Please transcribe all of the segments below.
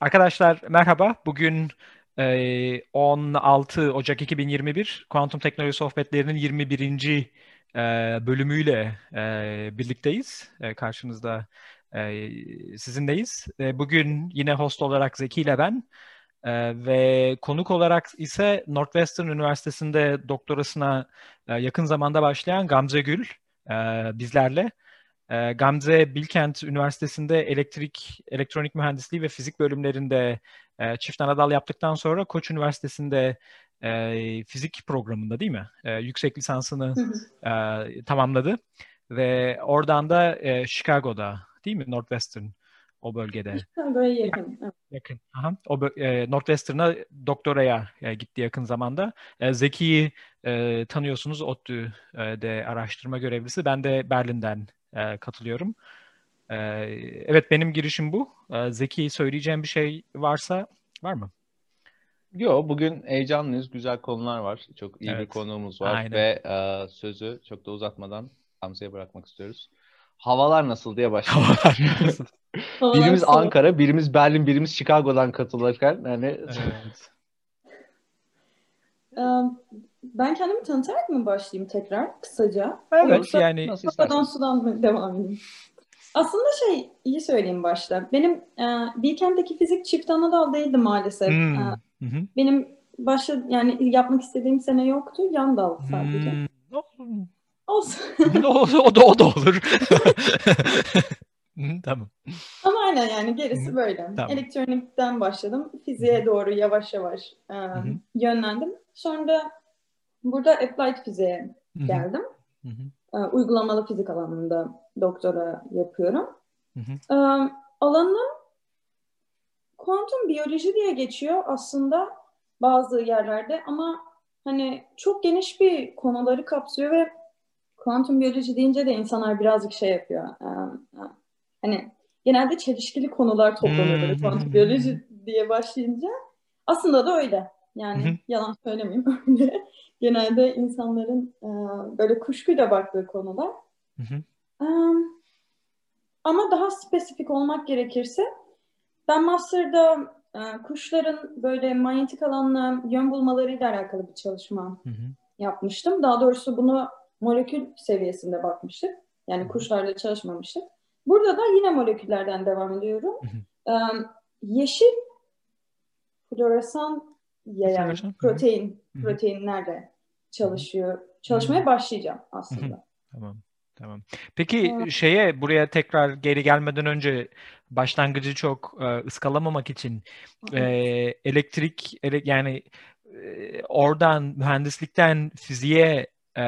Arkadaşlar merhaba. Bugün e, 16 Ocak 2021 Kuantum Teknoloji Sohbetlerinin 21. e, bölümüyle e, birlikteyiz. E, karşınızda e, sizinleyiz. E, bugün yine host olarak Zeki ile ben e, ve konuk olarak ise Northwestern Üniversitesi'nde doktorasına e, yakın zamanda başlayan Gamze Gül e, bizlerle. E, Gamze Bilkent Üniversitesi'nde elektrik, elektronik mühendisliği ve fizik bölümlerinde e, çift anadal yaptıktan sonra Koç Üniversitesi'nde e, fizik programında değil mi? E, yüksek lisansını e, tamamladı ve oradan da e, Chicago'da değil mi? Northwestern o bölgede. Chicago'ya yakın. Evet. Yakın. Aha. O e, Northwestern'a doktoraya e, gitti yakın zamanda. E, Zeki'yi e, tanıyorsunuz. ODTÜ'de araştırma görevlisi. Ben de Berlin'den e, katılıyorum. E, evet benim girişim bu. E, Zeki söyleyeceğim bir şey varsa var mı? Yok bugün heyecanlıyız. Güzel konular var. Çok iyi Evet. bir konuğumuz var Aynen. ve e, sözü çok da uzatmadan Hamza'ya bırakmak istiyoruz. Havalar nasıl diye başlayalım. Havalar birimiz soğuk. Ankara, birimiz Berlin, birimiz Chicago'dan katılırken hani evet. Ben kendimi tanıtarak mı başlayayım tekrar kısaca? Evet Yoksa yani kafadan sudan mı devam edeyim? Aslında şey iyi söyleyeyim başta. Benim e, Bilkent'teki fizik çift anadal değildi maalesef. Hmm. E, Hı hı. benim başta yani yapmak istediğim sene yoktu. Yan dal sadece. Hmm. Olsun. o, o da o da olur. Hı, tamam. Ama aynen yani gerisi böyle. Tamam. Elektronikten başladım. Fiziğe doğru yavaş yavaş e, yönlendim. Sonra da burada applied fiziğe geldim. Hı hı. E, uygulamalı fizik alanında doktora yapıyorum. Hı hı. E, alanım kuantum biyoloji diye geçiyor aslında bazı yerlerde ama hani çok geniş bir konuları kapsıyor ve kuantum biyoloji deyince de insanlar birazcık şey yapıyor. E, e, hani genelde çelişkili konular toplanıyor böyle Hmm. kuantum biyoloji diye başlayınca. Aslında da öyle. Yani Hı hı. yalan söylemeyeyim öyle. Genelde insanların e, böyle kuşkuyla baktığı konular. Em, ama daha spesifik olmak gerekirse ben master'da e, kuşların böyle manyetik alanla yön bulmalarıyla alakalı bir çalışma Hı hı. yapmıştım. Daha doğrusu bunu molekül seviyesinde bakmıştık. Yani kuşlarla çalışmamıştık. Burada da yine moleküllerden devam ediyorum. Hı yeşil floresan hı hı. protein Hı hı. proteinlerle çalışıyor. Çalışmaya başlayacağım aslında. Tamam. Tamam. Peki Evet. şeye buraya tekrar geri gelmeden önce başlangıcı çok e, ıskalamamak için e, elektrik ele, yani e, oradan mühendislikten fiziğe e,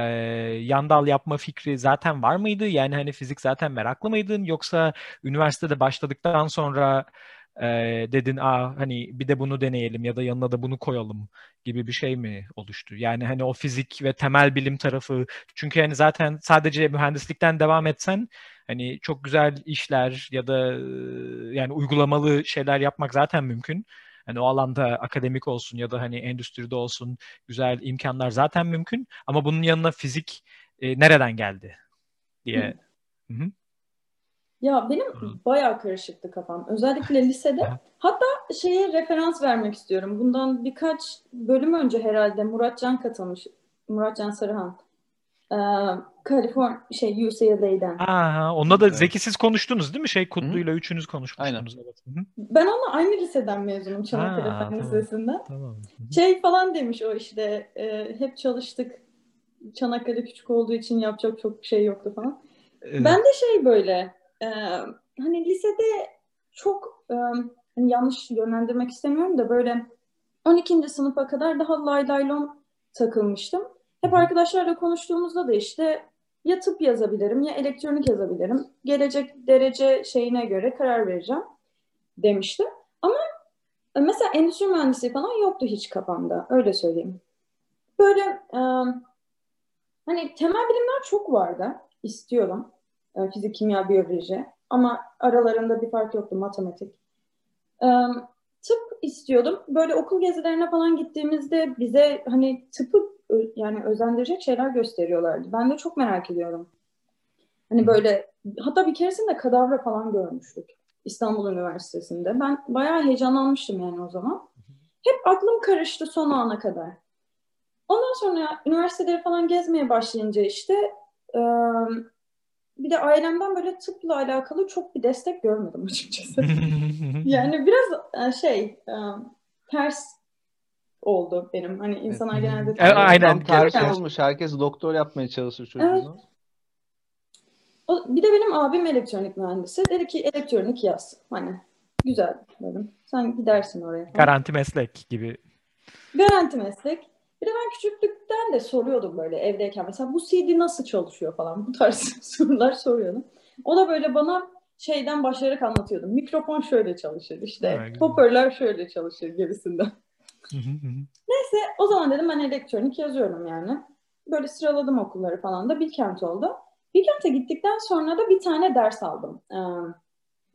yandal yapma fikri zaten var mıydı? Yani hani fizik zaten meraklı mıydın yoksa üniversitede başladıktan sonra e, dedin aa hani bir de bunu deneyelim ya da yanına da bunu koyalım gibi bir şey mi oluştu? Yani hani o fizik ve temel bilim tarafı çünkü hani zaten sadece mühendislikten devam etsen hani çok güzel işler ya da yani uygulamalı şeyler yapmak zaten mümkün. Hani o alanda akademik olsun ya da hani endüstride olsun güzel imkanlar zaten mümkün. Ama bunun yanına fizik e, nereden geldi diye. Hı hı. Ya benim bayağı karışıktı kafam. Özellikle lisede. Aha. Hatta şeye referans vermek istiyorum. Bundan birkaç bölüm önce herhalde Muratcan katılmış. Muratcan Sarıhan. Ee, şey UCLA'den. Aa, onunla da. Zeki siz konuştunuz değil mi? Şey Kutlu'yla üçünüz konuşmuştunuz. Aynen. Evet. Hı hı. Ben onunla aynı liseden mezunum Çanakkale Fen tamam. Lisesi'nden. Tamam. Şey falan demiş o işte e, hep çalıştık. Çanakkale küçük olduğu için yapacak çok şey yoktu falan. Evet. Ben de şey böyle e, hani lisede çok e, hani yanlış yönlendirmek istemiyorum da böyle 12. sınıfa kadar daha lay laylon takılmıştım. Hep arkadaşlarla konuştuğumuzda da işte ya tıp yazabilirim ya elektronik yazabilirim. Gelecek derece şeyine göre karar vereceğim demiştim. Ama mesela endüstri mühendisliği falan yoktu hiç kafamda. Öyle söyleyeyim. Böyle e, hani temel bilimler çok vardı. istiyorum. E, fizik, kimya, biyoloji. Ama aralarında bir fark yoktu matematik. E, tıp istiyordum. Böyle okul gezilerine falan gittiğimizde bize hani tıpı yani özendirecek şeyler gösteriyorlardı. Ben de çok merak ediyorum. Hani böyle hatta bir keresinde kadavra falan görmüştük. İstanbul Üniversitesi'nde. Ben bayağı heyecanlanmıştım yani o zaman. Hep aklım karıştı son ana kadar. Ondan sonra üniversiteleri falan gezmeye başlayınca işte bir de ailemden böyle tıpla alakalı çok bir destek görmedim açıkçası. yani biraz şey ters oldu benim. Hani insanlar evet. genelde... E, aynen. Ters olmuş. Herkes doktor yapmaya çalışır çocuğunu. Evet. O, bir de benim abim elektronik mühendisi. Dedi ki elektronik yaz. Hani güzel dedim. Sen gidersin oraya. Falan. Garanti meslek gibi. Garanti meslek. Bir de ben küçüklükten de soruyordum böyle evdeyken. Mesela bu CD nasıl çalışıyor falan. Bu tarz sorular soruyordum. O da böyle bana şeyden başlayarak anlatıyordu. Mikrofon şöyle çalışır işte. Evet, hoparlör şöyle çalışır gibisinden. Neyse o zaman dedim ben elektronik yazıyorum yani. Böyle sıraladım okulları falan da Bilkent oldu. Bilkent'e gittikten sonra da bir tane ders aldım. Ee,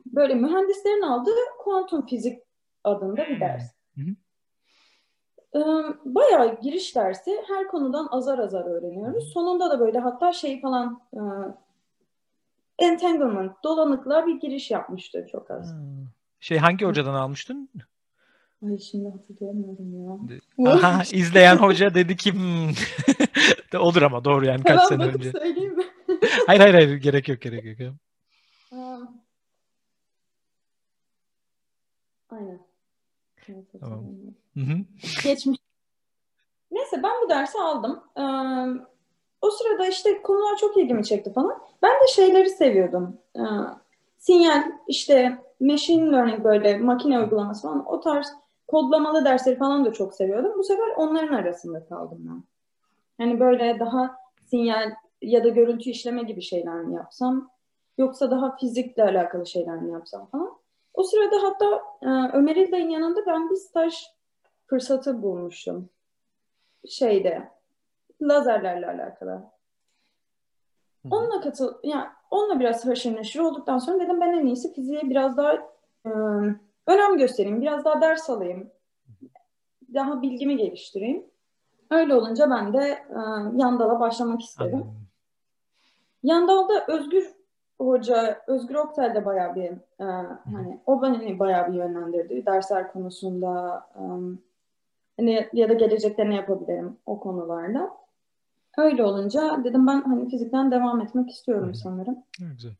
böyle mühendislerin aldığı kuantum fizik adında bir ders. Bayağı giriş dersi. Her konudan azar azar öğreniyoruz. Sonunda da böyle hatta şey falan e, entanglement, dolanıklığa bir giriş yapmıştı çok az. Şey hangi hocadan almıştın? Ay şimdi hatırlayamıyorum ya. Aha, izleyen hoca dedi ki hmm. olur ama doğru yani kaç Hemen sene önce. söyleyeyim mi? hayır hayır hayır gerek yok gerek yok. Aynen. Tamam. Geçmiş. Neyse ben bu dersi aldım. Ee, o sırada işte konular çok ilgimi çekti falan. Ben de şeyleri seviyordum. Ee, sinyal, işte machine learning böyle makine uygulaması falan o tarz kodlamalı dersleri falan da çok seviyordum. Bu sefer onların arasında kaldım ben. Yani böyle daha sinyal ya da görüntü işleme gibi şeyler mi yapsam yoksa daha fizikle alakalı şeyler mi yapsam falan. O sırada hatta e, Ömer İlday'ın yanında ben bir staj fırsatı bulmuştum. Şeyde lazerlerle alakalı. Onunla katıl yani onunla biraz haşır neşir olduktan sonra dedim ben en iyisi fiziğe biraz daha e, önem göstereyim, biraz daha ders alayım, daha bilgimi geliştireyim. Öyle olunca ben de e, Yandal'a başlamak istedim. Yandal'da Özgür Hoca, Özgür Oktel de bayağı bir e, hani o beni bayağı bir yönlendirdi dersler konusunda e, hani ya da gelecekte ne yapabilirim o konularda. Öyle olunca dedim ben hani fizikten devam etmek istiyorum sanırım. Güzel.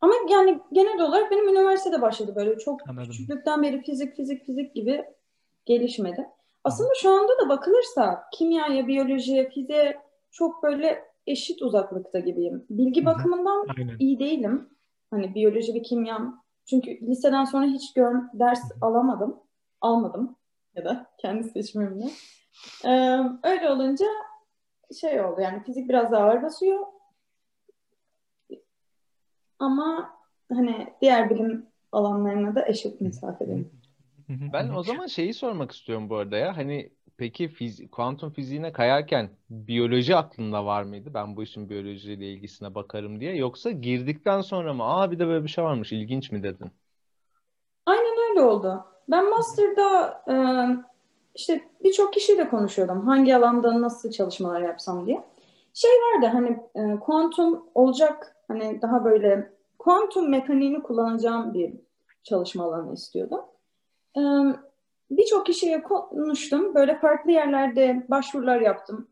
Ama yani genel olarak benim üniversitede başladı böyle çok Anladım. küçüklükten beri fizik fizik fizik gibi gelişmedi. Aslında şu anda da bakılırsa kimyaya, biyolojiye, fiziğe çok böyle eşit uzaklıkta gibiyim. Bilgi bakımından Aynen. iyi değilim. Hani biyoloji ve kimyam. Çünkü liseden sonra hiç gör, ders alamadım. Almadım ya da kendi seçimimle. Ee, öyle olunca şey oldu yani fizik biraz daha ağır basıyor. Ama hani diğer bilim alanlarına da eşit mesafedeyim. Ben o zaman şeyi sormak istiyorum bu arada ya. Hani peki fiz kuantum fiziğine kayarken biyoloji aklında var mıydı? Ben bu işin biyolojiyle ilgisine bakarım diye. Yoksa girdikten sonra mı? Aa bir de böyle bir şey varmış. ilginç mi dedin? Aynen öyle oldu. Ben master'da e, işte birçok kişiyle konuşuyordum. Hangi alanda nasıl çalışmalar yapsam diye. Şey vardı hani e, kuantum olacak hani daha böyle kuantum mekaniğini kullanacağım bir çalışma alanı istiyordum. E, birçok kişiye konuştum. Böyle farklı yerlerde başvurular yaptım.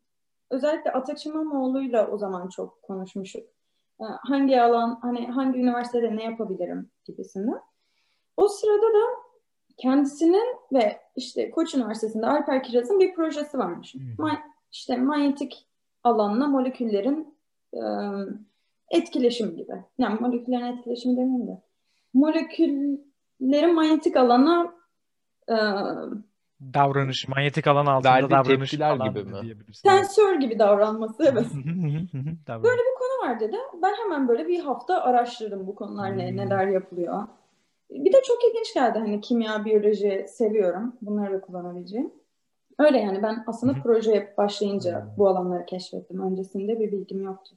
Özellikle Ataç İmamoğlu'yla o zaman çok konuşmuştuk. E, hangi alan, hani hangi üniversitede ne yapabilirim gibisinden. O sırada da kendisinin ve işte Koç Üniversitesi'nde Alper Kiraz'ın bir projesi varmış. Ma- işte manyetik alanla moleküllerin e, etkileşim gibi. Yani moleküllerin etkileşimi demeyeyim de. Moleküllerin manyetik alana e, davranış, manyetik alan altında Verdiği davranış falan gibi mi? Sensör gibi davranması evet. böyle bir konu var dedi. Ben hemen böyle bir hafta araştırdım bu konular ne, neler yapılıyor. Bir de çok ilginç geldi hani kimya, biyoloji seviyorum. Bunları da kullanabileceğim. Öyle yani ben aslında projeye başlayınca bu alanları keşfettim. Öncesinde bir bilgim yoktu.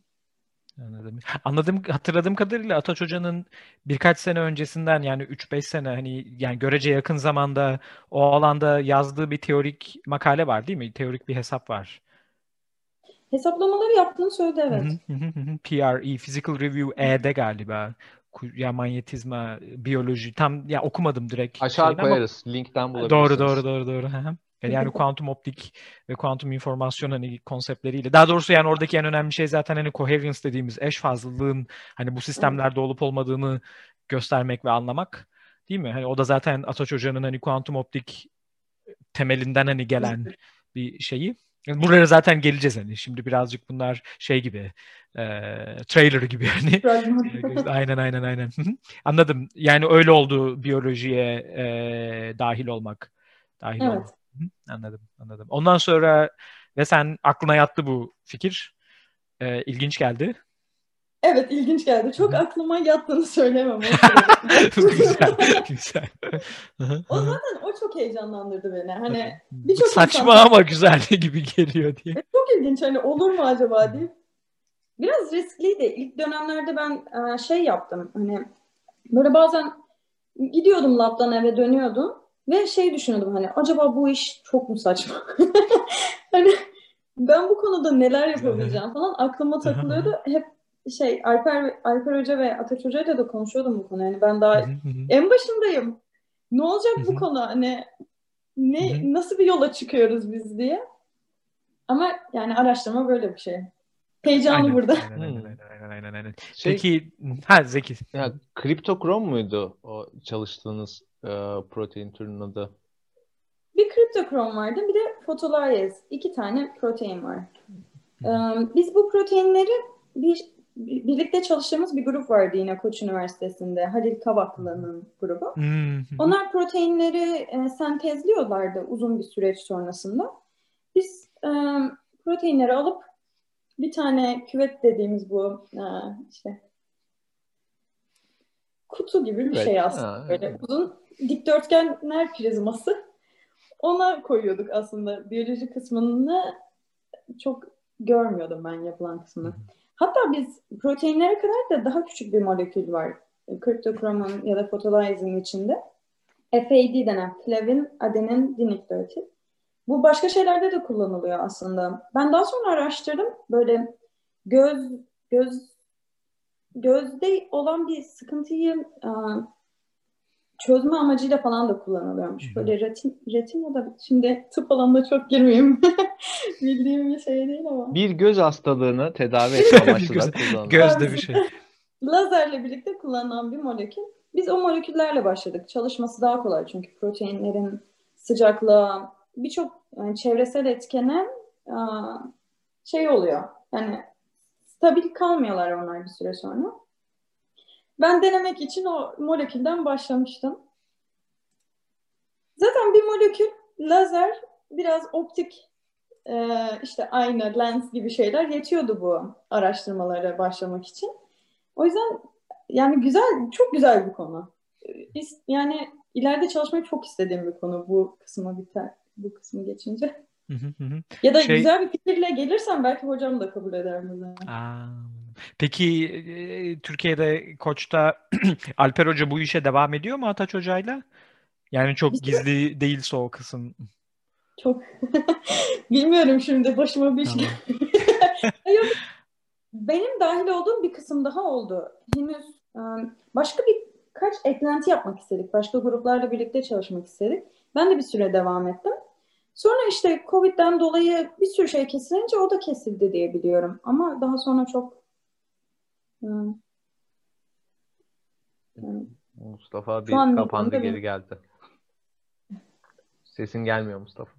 Anladım. Anladım, hatırladığım kadarıyla Ataç Hoca'nın birkaç sene öncesinden yani 3-5 sene hani yani görece yakın zamanda o alanda yazdığı bir teorik makale var değil mi? Teorik bir hesap var. Hesaplamaları yaptığını söyledi evet. PRE, Physical Review E'de galiba. ya manyetizma, biyoloji tam ya okumadım direkt. Aşağı şeyini ama- koyarız. Linkten bulabilirsiniz. Doğru doğru doğru doğru. Hı hı. Yani kuantum optik ve kuantum informasyon hani konseptleriyle. Daha doğrusu yani oradaki en önemli şey zaten hani coherence dediğimiz eş fazlalığın hani bu sistemlerde olup olmadığını göstermek ve anlamak. Değil mi? Hani o da zaten Ataç Hoca'nın hani kuantum optik temelinden hani gelen bir şeyi. Yani Buraya zaten geleceğiz hani. Şimdi birazcık bunlar şey gibi e, trailer gibi hani. Fragman. aynen aynen aynen. Anladım. Yani öyle oldu biyolojiye e, dahil olmak. Dahil Evet. olmak. Anladım anladım. Ondan sonra ve sen aklına yattı bu fikir. E, ilginç geldi. Evet ilginç geldi. Çok aklıma yattığını söylemem. güzel güzel. O zaten o çok heyecanlandırdı beni. Hani birçok Saçma insan- ama güzel gibi geliyor diye. çok ilginç hani olur mu acaba diye. Biraz riskliydi. İlk dönemlerde ben e, şey yaptım. Hani böyle bazen gidiyordum labdan eve dönüyordum ve şey düşünüyordum hani acaba bu iş çok mu saçma? hani ben bu konuda neler yapabileceğim falan aklıma takılıyordu. Hep şey Alper Alper Hoca ve Ataç Hoca'yla da konuşuyordum bu konuyu. Yani ben daha en başındayım. Ne olacak bu konu? Hani ne nasıl bir yola çıkıyoruz biz diye. Ama yani araştırma böyle bir şey. Heyecanı Aynen, burada. Aynen, aynen, Hmm. aynen, aynen, aynen, aynen. Şey, Peki, ha Zeki. ya kriptokrom muydu o çalıştığınız e, protein türünün adı? Bir kriptokrom vardı, bir de fotoliyez. İki tane protein var. Ee, biz bu proteinleri bir, birlikte çalıştığımız bir grup vardı yine Koç Üniversitesi'nde. Halil Kavaklı'nın grubu. Hı hı. Onlar proteinleri e, sentezliyorlardı uzun bir süreç sonrasında. Biz e, proteinleri alıp bir tane küvet dediğimiz bu e, işte kutu gibi bir Küvet, şey aslında. ha, Böyle evet. uzun dikdörtgenler prizması. Ona koyuyorduk aslında. Biyoloji kısmını çok görmüyordum ben yapılan kısmını. Hatta biz proteinlere kadar da daha küçük bir molekül var. Kriptokromun ya da fotolizin içinde. FAD denen flavin adenin dinükleotit. Bu başka şeylerde de kullanılıyor aslında. Ben daha sonra araştırdım. Böyle göz göz gözde olan bir sıkıntıyı e, çözme amacıyla falan da kullanılıyormuş. Böyle retin, retina da şimdi tıp alanına çok girmeyeyim. Bildiğim bir şey değil ama. Bir göz hastalığını tedavi etme amaçlı da Göz- kullanılıyor. Gözde bir şey. Lazerle birlikte kullanılan bir molekül. Biz o moleküllerle başladık. Çalışması daha kolay çünkü proteinlerin sıcaklığı birçok yani çevresel etkene e, şey oluyor. Yani stabil kalmıyorlar onlar bir süre sonra. Ben denemek için o molekülden başlamıştım. Zaten bir molekül lazer biraz optik e, işte ayna, lens gibi şeyler yetiyordu bu araştırmalara başlamak için. O yüzden yani güzel, çok güzel bir konu. Yani ileride çalışmayı çok istediğim bir konu bu kısmı biter, bu kısmı geçince. Hı hı, hı hı. Ya da Şey- güzel bir fikirle gelirsem belki hocam da kabul eder bunu. Aa, Peki e, Türkiye'de Koç'ta Alper Hoca bu işe devam ediyor mu Ataç Hoca'yla? Yani çok Biz- gizli değilse o kısım. Çok bilmiyorum şimdi başıma bir şey. Yok. Benim dahil olduğum bir kısım daha oldu. Henüz e, başka bir kaç eklenti yapmak istedik. Başka gruplarla birlikte çalışmak istedik. Ben de bir süre devam ettim. Sonra işte Covid'den dolayı bir sürü şey kesilince o da kesildi diye biliyorum. Ama daha sonra çok e, yani Mustafa bir Şu an kapandı geri bir- geldi. Sesin gelmiyor Mustafa.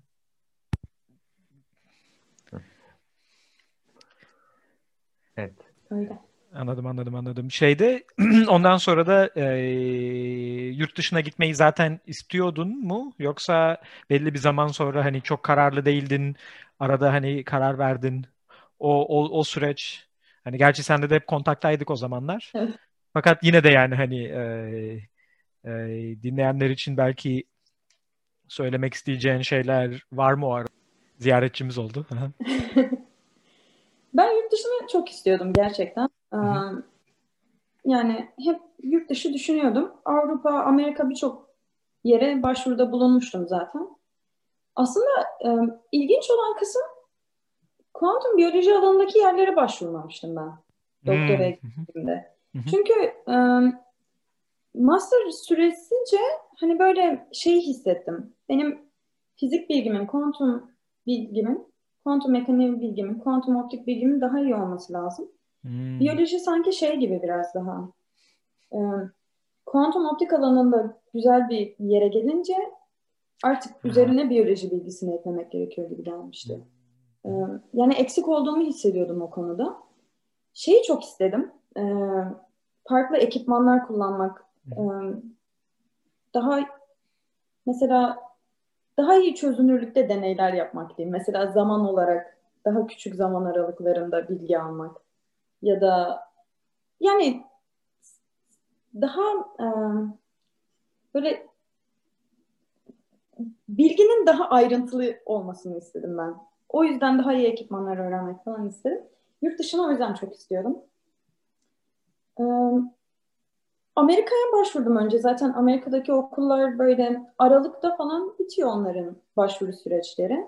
Evet. öyle. Anladım anladım anladım. Şeyde ondan sonra da e, yurt dışına gitmeyi zaten istiyordun mu? Yoksa belli bir zaman sonra hani çok kararlı değildin, arada hani karar verdin. O o, o süreç hani gerçi sende de hep kontaktaydık o zamanlar. Evet. Fakat yine de yani hani e, e, dinleyenler için belki söylemek isteyeceğin şeyler var mı o ara? Ziyaretçimiz oldu. Ben yurt dışını çok istiyordum gerçekten. Hı. Yani hep yurt dışı düşünüyordum. Avrupa, Amerika birçok yere başvuruda bulunmuştum zaten. Aslında e, ilginç olan kısım kuantum biyoloji alanındaki yerlere başvurmamıştım ben doktora Hmm. gittiğimde. Çünkü e, master süresince hani böyle şeyi hissettim. Benim fizik bilgimin, kuantum bilgimin, kuantum mekaniği bilgimin, kuantum optik bilgimin daha iyi olması lazım. Hmm. Biyoloji sanki şey gibi biraz daha. E, kuantum optik alanında güzel bir yere gelince artık üzerine biyoloji bilgisini eklemek gerekiyor gibi gelmişti. E, yani eksik olduğumu hissediyordum o konuda. Şeyi çok istedim. E, farklı ekipmanlar kullanmak. E, daha mesela daha iyi çözünürlükte deneyler yapmak diyeyim. Mesela zaman olarak daha küçük zaman aralıklarında bilgi almak ya da yani daha e, böyle bilginin daha ayrıntılı olmasını istedim ben. O yüzden daha iyi ekipmanlar öğrenmek falan istedim. Yurt dışına o yüzden çok istiyorum. Ee, Amerika'ya başvurdum önce. Zaten Amerika'daki okullar böyle Aralık'ta falan bitiyor onların başvuru süreçleri.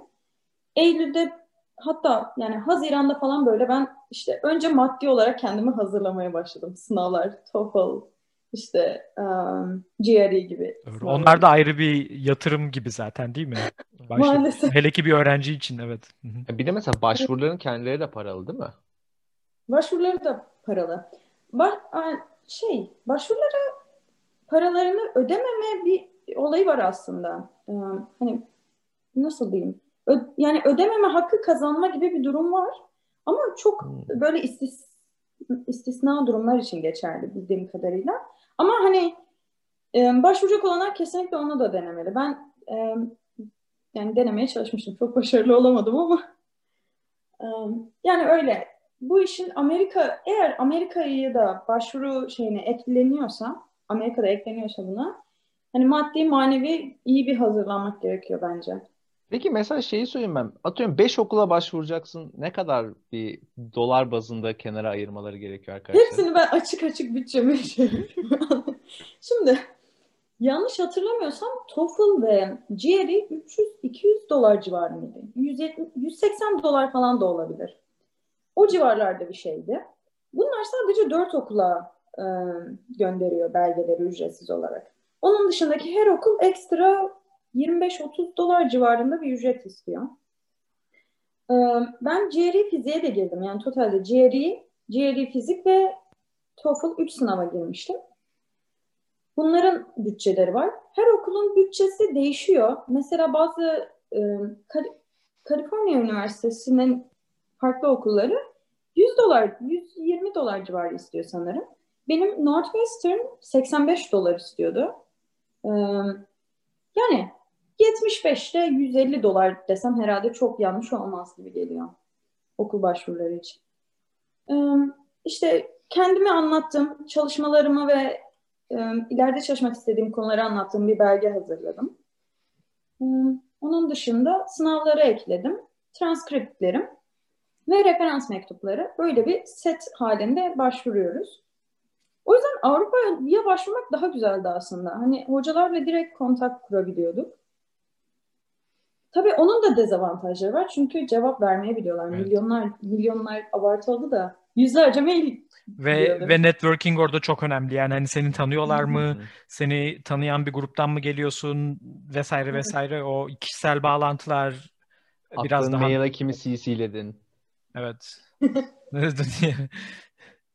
Eylül'de hatta yani Haziran'da falan böyle ben işte önce maddi olarak kendimi hazırlamaya başladım. Sınavlar, TOEFL, işte um, GRE gibi. Doğru. Onlar da ayrı bir yatırım gibi zaten değil mi? Maalesef. Hele ki bir öğrenci için evet. Bir de mesela başvuruların kendileri de paralı değil mi? Başvuruları da paralı. Ba şey, başvurulara paralarını ödememe bir olayı var aslında. Ee, hani nasıl diyeyim? Ö yani ödememe hakkı kazanma gibi bir durum var. Ama çok hmm. böyle istis istisna durumlar için geçerli bildiğim kadarıyla. Ama hani e, başvuracak olanlar kesinlikle onu da denemeli. Ben e, yani denemeye çalışmıştım. Çok başarılı olamadım ama e, yani öyle bu işin Amerika eğer Amerika'yı da başvuru şeyine etkileniyorsa Amerika'da ekleniyorsa buna hani maddi manevi iyi bir hazırlanmak gerekiyor bence. Peki mesela şeyi söyleyeyim ben. Atıyorum 5 okula başvuracaksın. Ne kadar bir dolar bazında kenara ayırmaları gerekiyor arkadaşlar? Hepsini ben açık açık bütçeme Şimdi yanlış hatırlamıyorsam TOEFL ve GRE 300-200 dolar civarındaydı. 170, 180 dolar falan da olabilir. O civarlarda bir şeydi. Bunlar sadece dört okula e, gönderiyor belgeleri ücretsiz olarak. Onun dışındaki her okul ekstra 25-30 dolar civarında bir ücret istiyor. E, ben GRE fiziğe de girdim. Yani totalde GRE, GRE fizik ve TOEFL 3 sınava girmiştim. Bunların bütçeleri var. Her okulun bütçesi değişiyor. Mesela bazı e, Kaliforniya Üniversitesi'nin farklı okulları 100 dolar, 120 dolar civarı istiyor sanırım. Benim Northwestern 85 dolar istiyordu. Ee, yani 75'te 150 dolar desem herhalde çok yanlış olmaz gibi geliyor okul başvuruları için. Ee, işte kendimi anlattım, çalışmalarımı ve e, ileride çalışmak istediğim konuları anlattığım bir belge hazırladım. Onun dışında sınavları ekledim, transkriptlerim ve referans mektupları böyle bir set halinde başvuruyoruz. O yüzden Avrupa'ya başvurmak daha güzeldi aslında. Hani hocalarla direkt kontak kurabiliyorduk. Tabii onun da dezavantajları var. Çünkü cevap vermeyebiliyorlar. Evet. Milyonlar, milyonlar abartı oldu da yüzlerce mail ve ve networking orada çok önemli. Yani hani seni tanıyorlar mı? seni tanıyan bir gruptan mı geliyorsun vesaire vesaire o kişisel bağlantılar Attığın biraz daha mail'e kimi CC'ledin? Evet.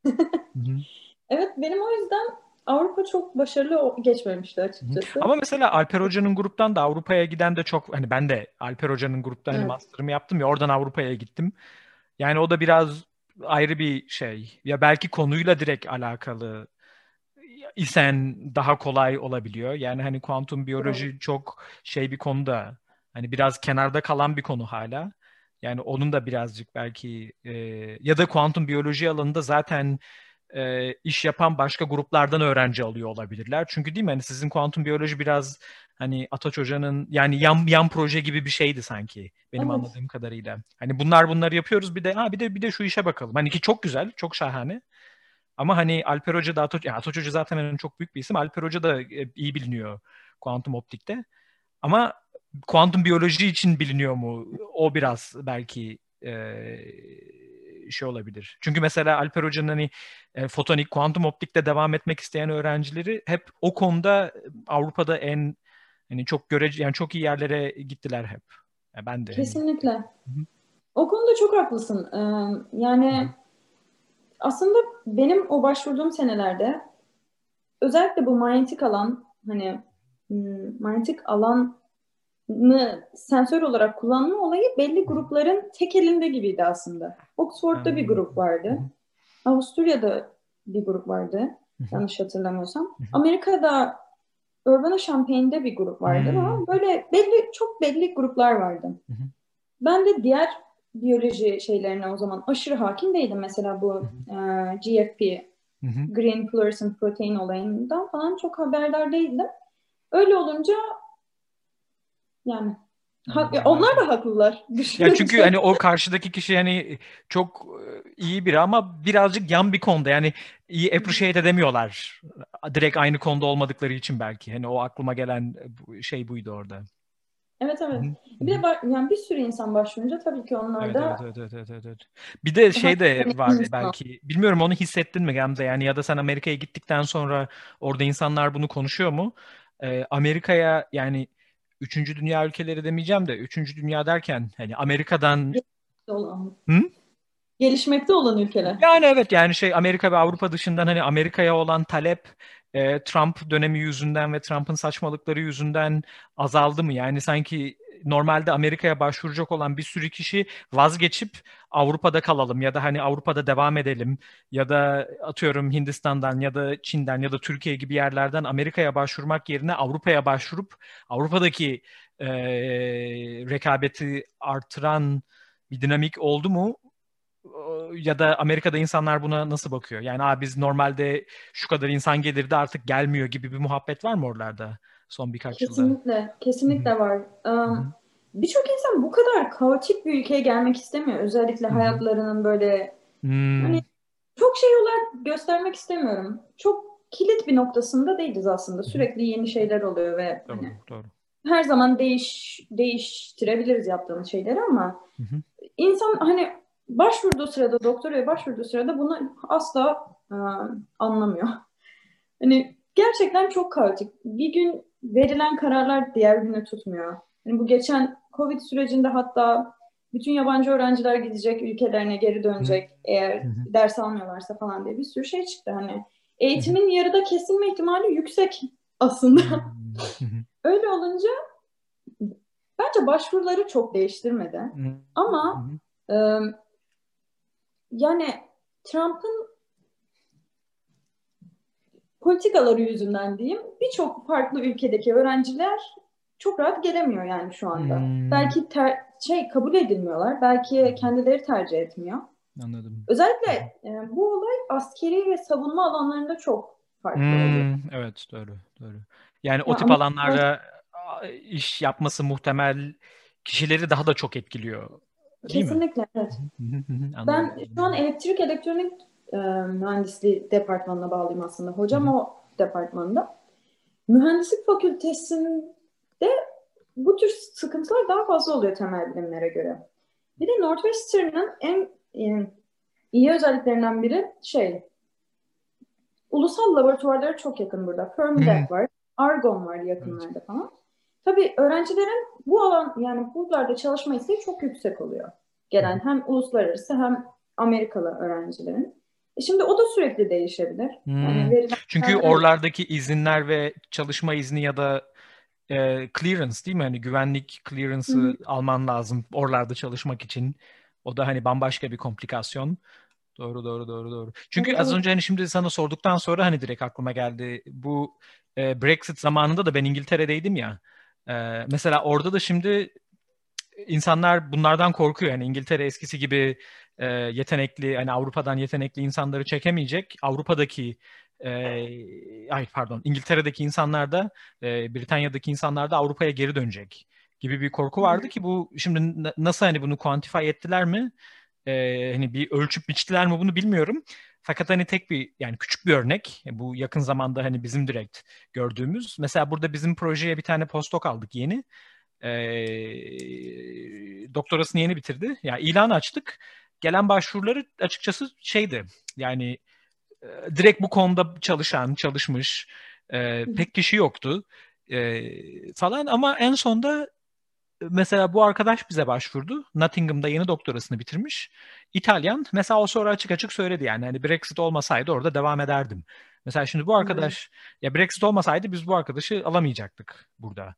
evet benim o yüzden Avrupa çok başarılı geçmemişti açıkçası. Ama mesela Alper Hoca'nın gruptan da Avrupa'ya giden de çok hani ben de Alper Hoca'nın gruptan hani evet. master'ımı yaptım ya oradan Avrupa'ya gittim. Yani o da biraz ayrı bir şey. Ya belki konuyla direkt alakalı isen daha kolay olabiliyor. Yani hani kuantum biyoloji evet. çok şey bir konuda. Hani biraz kenarda kalan bir konu hala. Yani onun da birazcık belki e, ya da kuantum biyoloji alanında zaten e, iş yapan başka gruplardan öğrenci alıyor olabilirler. Çünkü değil mi hani sizin kuantum biyoloji biraz hani Ataç Hoca'nın yani yan yan proje gibi bir şeydi sanki benim evet. anladığım kadarıyla. Hani bunlar bunları yapıyoruz bir de ha bir de bir de şu işe bakalım. Hani ki çok güzel, çok şahane. Ama hani Alper Hoca da Ataç, yani Ataç Hoca zaten hani çok büyük bir isim. Alper Hoca da e, iyi biliniyor kuantum optikte. Ama kuantum biyoloji için biliniyor mu? O biraz belki e, şey olabilir. Çünkü mesela Alper Hoca'nın hani e, fotonik, kuantum optikte devam etmek isteyen öğrencileri hep o konuda Avrupa'da en hani çok görece yani çok iyi yerlere gittiler hep. Yani ben de. Kesinlikle. Hani... O konuda çok haklısın. Ee, yani Hı-hı. aslında benim o başvurduğum senelerde özellikle bu manyetik alan hani manyetik alanı sensör olarak kullanma olayı belli grupların tek elinde gibiydi aslında. Oxford'da bir grup vardı. Avusturya'da bir grup vardı. Yanlış hatırlamıyorsam. Amerika'da Urbana-Champaign'de bir grup vardı ama böyle belli çok belli gruplar vardı. Ben de diğer biyoloji şeylerine o zaman aşırı hakim değildim. Mesela bu e, GFP, Green Fluorescent Protein olayından falan çok haberdar değildim. Öyle olunca yani Hak, onlar da haklılar. Ya çünkü hani o karşıdaki kişi yani çok e, iyi biri ama birazcık yan bir konuda yani iyi appreciate edemiyorlar. Direkt aynı konuda olmadıkları için belki. Hani o aklıma gelen şey buydu orada. Evet evet. Bir de yani bir sürü insan başvurunca tabii ki onlar evet, da evet, evet, evet, evet, evet. Bir de şey de var belki. Bilmiyorum onu hissettin mi Gamze? Yani ya da sen Amerika'ya gittikten sonra orada insanlar bunu konuşuyor mu? Ee, Amerika'ya yani üçüncü dünya ülkeleri demeyeceğim de üçüncü dünya derken hani Amerika'dan olan. Hı? Gelişmekte olan ülkeler. Yani evet yani şey Amerika ve Avrupa dışından hani Amerika'ya olan talep e, Trump dönemi yüzünden ve Trump'ın saçmalıkları yüzünden azaldı mı? Yani sanki normalde Amerika'ya başvuracak olan bir sürü kişi vazgeçip Avrupa'da kalalım ya da hani Avrupa'da devam edelim ya da atıyorum Hindistan'dan ya da Çin'den ya da Türkiye gibi yerlerden Amerika'ya başvurmak yerine Avrupa'ya başvurup Avrupa'daki e, rekabeti artıran bir dinamik oldu mu? ya da Amerika'da insanlar buna nasıl bakıyor? Yani abi biz normalde şu kadar insan gelirdi artık gelmiyor gibi bir muhabbet var mı oralarda son birkaç kesinlikle, yılda? Kesinlikle, kesinlikle var. Um, Birçok insan bu kadar kaotik bir ülkeye gelmek istemiyor. Özellikle Hı-hı. hayatlarının böyle hmm. hani çok şey olarak göstermek istemiyorum. Çok kilit bir noktasında değiliz aslında. Sürekli yeni şeyler oluyor ve doğru, hani doğru. her zaman değiş değiştirebiliriz yaptığımız şeyleri ama Hı-hı. insan hani başvurduğu sırada doktoraya başvurduğu sırada bunu asla e, anlamıyor. Hani gerçekten çok kaotik. Bir gün verilen kararlar diğer güne tutmuyor. Yani bu geçen Covid sürecinde hatta bütün yabancı öğrenciler gidecek ülkelerine geri dönecek Hı. eğer Hı. ders almıyorlarsa falan diye bir sürü şey çıktı. Hani eğitimin Hı. yarıda kesilme ihtimali yüksek aslında. Öyle olunca bence başvuruları çok değiştirmedi. Ama e, yani Trump'ın politikaları yüzünden diyeyim birçok farklı ülkedeki öğrenciler çok rahat gelemiyor yani şu anda. Hmm. Belki ter, şey kabul edilmiyorlar. Belki kendileri tercih etmiyor. Anladım. Özellikle e, bu olay askeri ve savunma alanlarında çok farklı hmm. oluyor. Evet doğru doğru. Yani o ya tip alanlarda iş yapması muhtemel kişileri daha da çok etkiliyor. Değil Kesinlikle mi? evet. ben şu an elektrik elektronik e, mühendisliği departmanına bağlıyım aslında. Hocam Hı-hı. o departmanda. Mühendislik fakültesinde bu tür sıkıntılar daha fazla oluyor temel bilimlere göre. Bir de Northwestern'ın en yani, iyi özelliklerinden biri şey ulusal laboratuvarlara çok yakın burada. Fermilab var, Argon var yakınlarda falan. Tabii öğrencilerin bu alan yani buralarda çalışma isteği çok yüksek oluyor. Gelen hem uluslararası hem Amerikalı öğrencilerin. E şimdi o da sürekli değişebilir. Hmm. Yani Çünkü oralardaki izinler ve çalışma izni ya da e, clearance değil mi? Hani güvenlik clearance'ı alman lazım oralarda çalışmak için. O da hani bambaşka bir komplikasyon. Doğru doğru doğru doğru. Çünkü evet, az önce hani şimdi sana sorduktan sonra hani direkt aklıma geldi. Bu e, Brexit zamanında da ben İngiltere'deydim ya. E, mesela orada da şimdi insanlar bunlardan korkuyor. Yani İngiltere eskisi gibi e, yetenekli, hani Avrupa'dan yetenekli insanları çekemeyecek. Avrupa'daki e, ay pardon İngiltere'deki insanlar da e, Britanya'daki insanlar da Avrupa'ya geri dönecek gibi bir korku vardı ki bu şimdi nasıl hani bunu kuantify ettiler mi? E, hani bir ölçüp biçtiler mi bunu bilmiyorum. Fakat hani tek bir yani küçük bir örnek bu yakın zamanda hani bizim direkt gördüğümüz. Mesela burada bizim projeye bir tane postdoc aldık yeni. E, doktorasını yeni bitirdi. Yani ilan açtık. Gelen başvuruları açıkçası şeydi. Yani e, direkt bu konuda çalışan, çalışmış e, pek kişi yoktu e, falan ama en sonda mesela bu arkadaş bize başvurdu. Nottingham'da yeni doktorasını bitirmiş. İtalyan. Mesela o sonra açık açık söyledi yani hani Brexit olmasaydı orada devam ederdim. Mesela şimdi bu arkadaş hmm. ya Brexit olmasaydı biz bu arkadaşı alamayacaktık burada.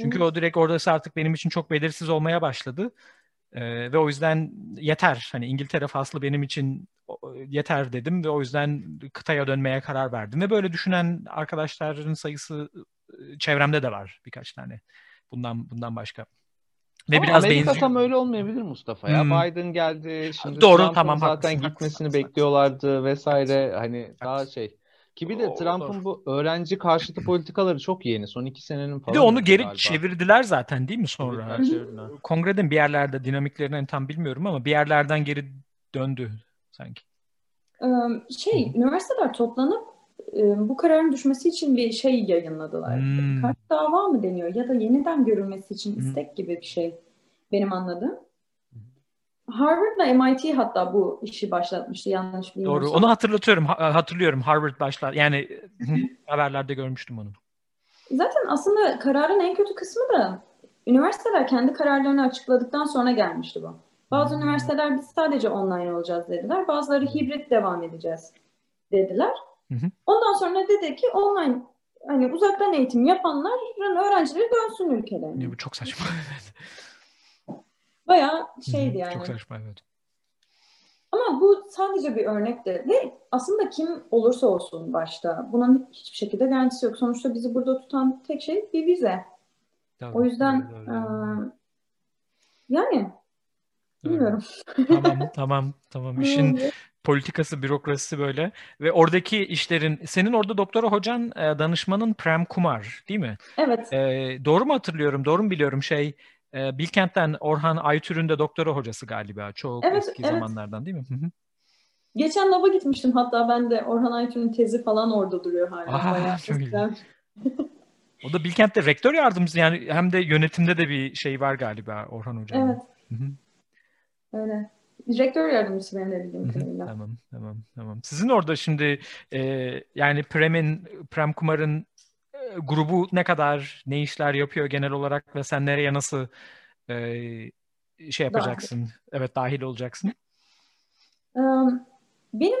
Çünkü hmm. o direkt oradası artık benim için çok belirsiz olmaya başladı. Ee, ve o yüzden yeter. Hani İngiltere faslı benim için yeter dedim ve o yüzden kıtaya dönmeye karar verdim. Ve böyle düşünen arkadaşların sayısı çevremde de var birkaç tane. Bundan bundan başka. Ve Ama biraz Amerika benziyor. tam öyle olmayabilir Mustafa ya. Hmm. Biden geldi. Şimdi Doğru Trump'ın tamam zaten haklısın, gitmesini haklısın, bekliyorlardı haklısın. vesaire. Hani haklısın. daha şey. Ki bir de Trump'ın bu öğrenci karşıtı politikaları çok yeni. Son iki senenin falan. Bir de onu geri galiba. çevirdiler zaten değil mi sonra? Kongreden bir yerlerde dinamiklerini tam bilmiyorum ama bir yerlerden geri döndü sanki. Şey, üniversiteler toplanıp bu kararın düşmesi için bir şey yayınladılar. Hmm. Kart dava mı deniyor ya da yeniden görülmesi için istek hmm. gibi bir şey benim anladığım. Harvard'la MIT hatta bu işi başlatmıştı yanlış bilmiyorsam. Doğru. Onu hatırlatıyorum. Hatırlıyorum Harvard başlar. Yani haberlerde görmüştüm onu. Zaten aslında kararın en kötü kısmı da üniversiteler kendi kararlarını açıkladıktan sonra gelmişti bu. Bazı hmm. üniversiteler biz sadece online olacağız dediler. Bazıları hibrit devam edeceğiz dediler. Hı hı. Ondan sonra dedi ki online hani uzaktan eğitim yapanların öğrencileri dönsün ülkelerine. bu çok saçma. Bayağı şeydi yani. Çok saçma evet. Ama bu sadece bir örnekti ve aslında kim olursa olsun başta bunun hiçbir şekilde garantisi yok. Sonuçta bizi burada tutan tek şey bir vize. Tabii, o yüzden öyle, öyle. E, yani bilmiyorum. tamam tamam tamam işin politikası, bürokrasisi böyle. Ve oradaki işlerin, senin orada doktora hocan danışmanın Prem Kumar değil mi? Evet. E, doğru mu hatırlıyorum, doğru mu biliyorum şey, e, Bilkent'ten Orhan Aytür'ün de doktora hocası galiba. Çok evet, eski evet. zamanlardan değil mi? Geçen lava gitmiştim hatta ben de Orhan Aytür'ün tezi falan orada duruyor hala. Aa, çok o da Bilkent'te rektör yardımcısı yani hem de yönetimde de bir şey var galiba Orhan Hoca'nın. Evet. Öyle. Direktör yardımcısı benim de bildiğim kadarıyla. tamam, tamam, tamam. Sizin orada şimdi e, yani Prem'in, Prem Kumar'ın grubu ne kadar, ne işler yapıyor genel olarak ve sen nereye nasıl e, şey yapacaksın? Dahil. Evet, dahil olacaksın. Benim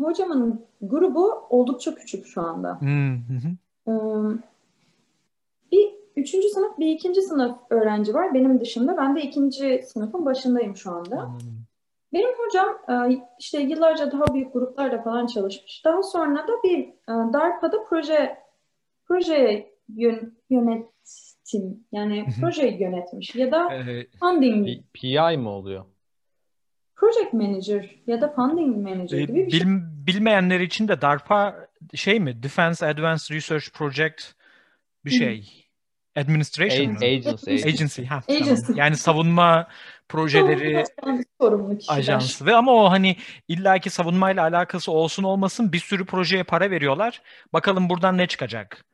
hocamın grubu oldukça küçük şu anda. Hı hı. Bir üçüncü sınıf, bir ikinci sınıf öğrenci var benim dışımda. Ben de ikinci sınıfın başındayım şu anda. Anladım. Benim hocam işte yıllarca daha büyük gruplarla falan çalışmış. Daha sonra da bir DARPA'da proje proje yön, yönetim yani projeyi yönetmiş ya da funding. PI mi oluyor? Project Manager ya da Funding Manager e, gibi bir Bil, şey. Bilmeyenler için de DARPA şey mi? Defense Advanced Research Project bir şey. Administration A- agency. Agency. Ha, agency. Tamam. Yani savunma projeleri ajansı ve ama o hani illaki savunmayla alakası olsun olmasın bir sürü projeye para veriyorlar. Bakalım buradan ne çıkacak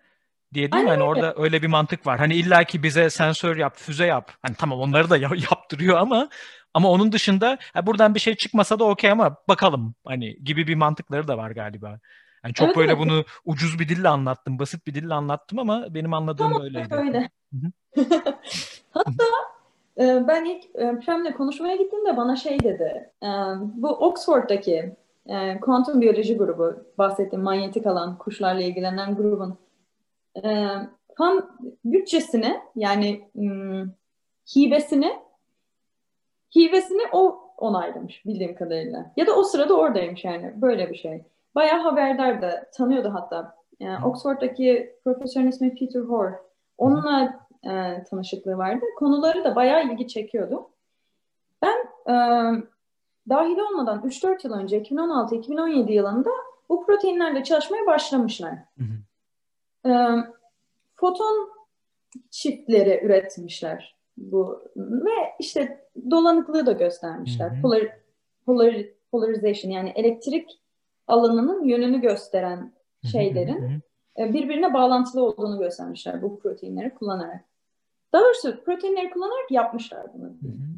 diye değil mi? Hani orada öyle bir mantık var. Hani illaki bize sensör yap, füze yap. Hani tamam onları da yaptırıyor ama ama onun dışında ha, buradan bir şey çıkmasa da okey ama bakalım hani gibi bir mantıkları da var galiba. Yani çok evet, böyle evet. bunu ucuz bir dille anlattım, basit bir dille anlattım ama benim anladığım tamam, böyleydi. Öyle. Hatta e, ben ilk e, Prem'le konuşmaya gittiğimde bana şey dedi. E, bu Oxford'daki kuantum biyoloji grubu, bahsettiğim manyetik alan, kuşlarla ilgilenen grubun tam bütçesini yani hmm, hibesini hibesini o onaylamış bildiğim kadarıyla. Ya da o sırada oradaymış yani böyle bir şey bayağı haberdardı. Tanıyordu hatta. Yani Oxford'daki profesörün ismi Peter Hoare. Onunla e, tanışıklığı vardı. Konuları da bayağı ilgi çekiyordu. Ben e, dahil olmadan 3-4 yıl önce 2016-2017 yılında bu proteinlerle çalışmaya başlamışlar. Hı hı. E, foton çiftleri üretmişler bu ve işte dolanıklığı da göstermişler. Hı hı. Polar, polar, polarization yani elektrik alanının yönünü gösteren şeylerin e, birbirine bağlantılı olduğunu göstermişler bu proteinleri kullanarak. Daha doğrusu proteinleri kullanarak yapmışlar bunu.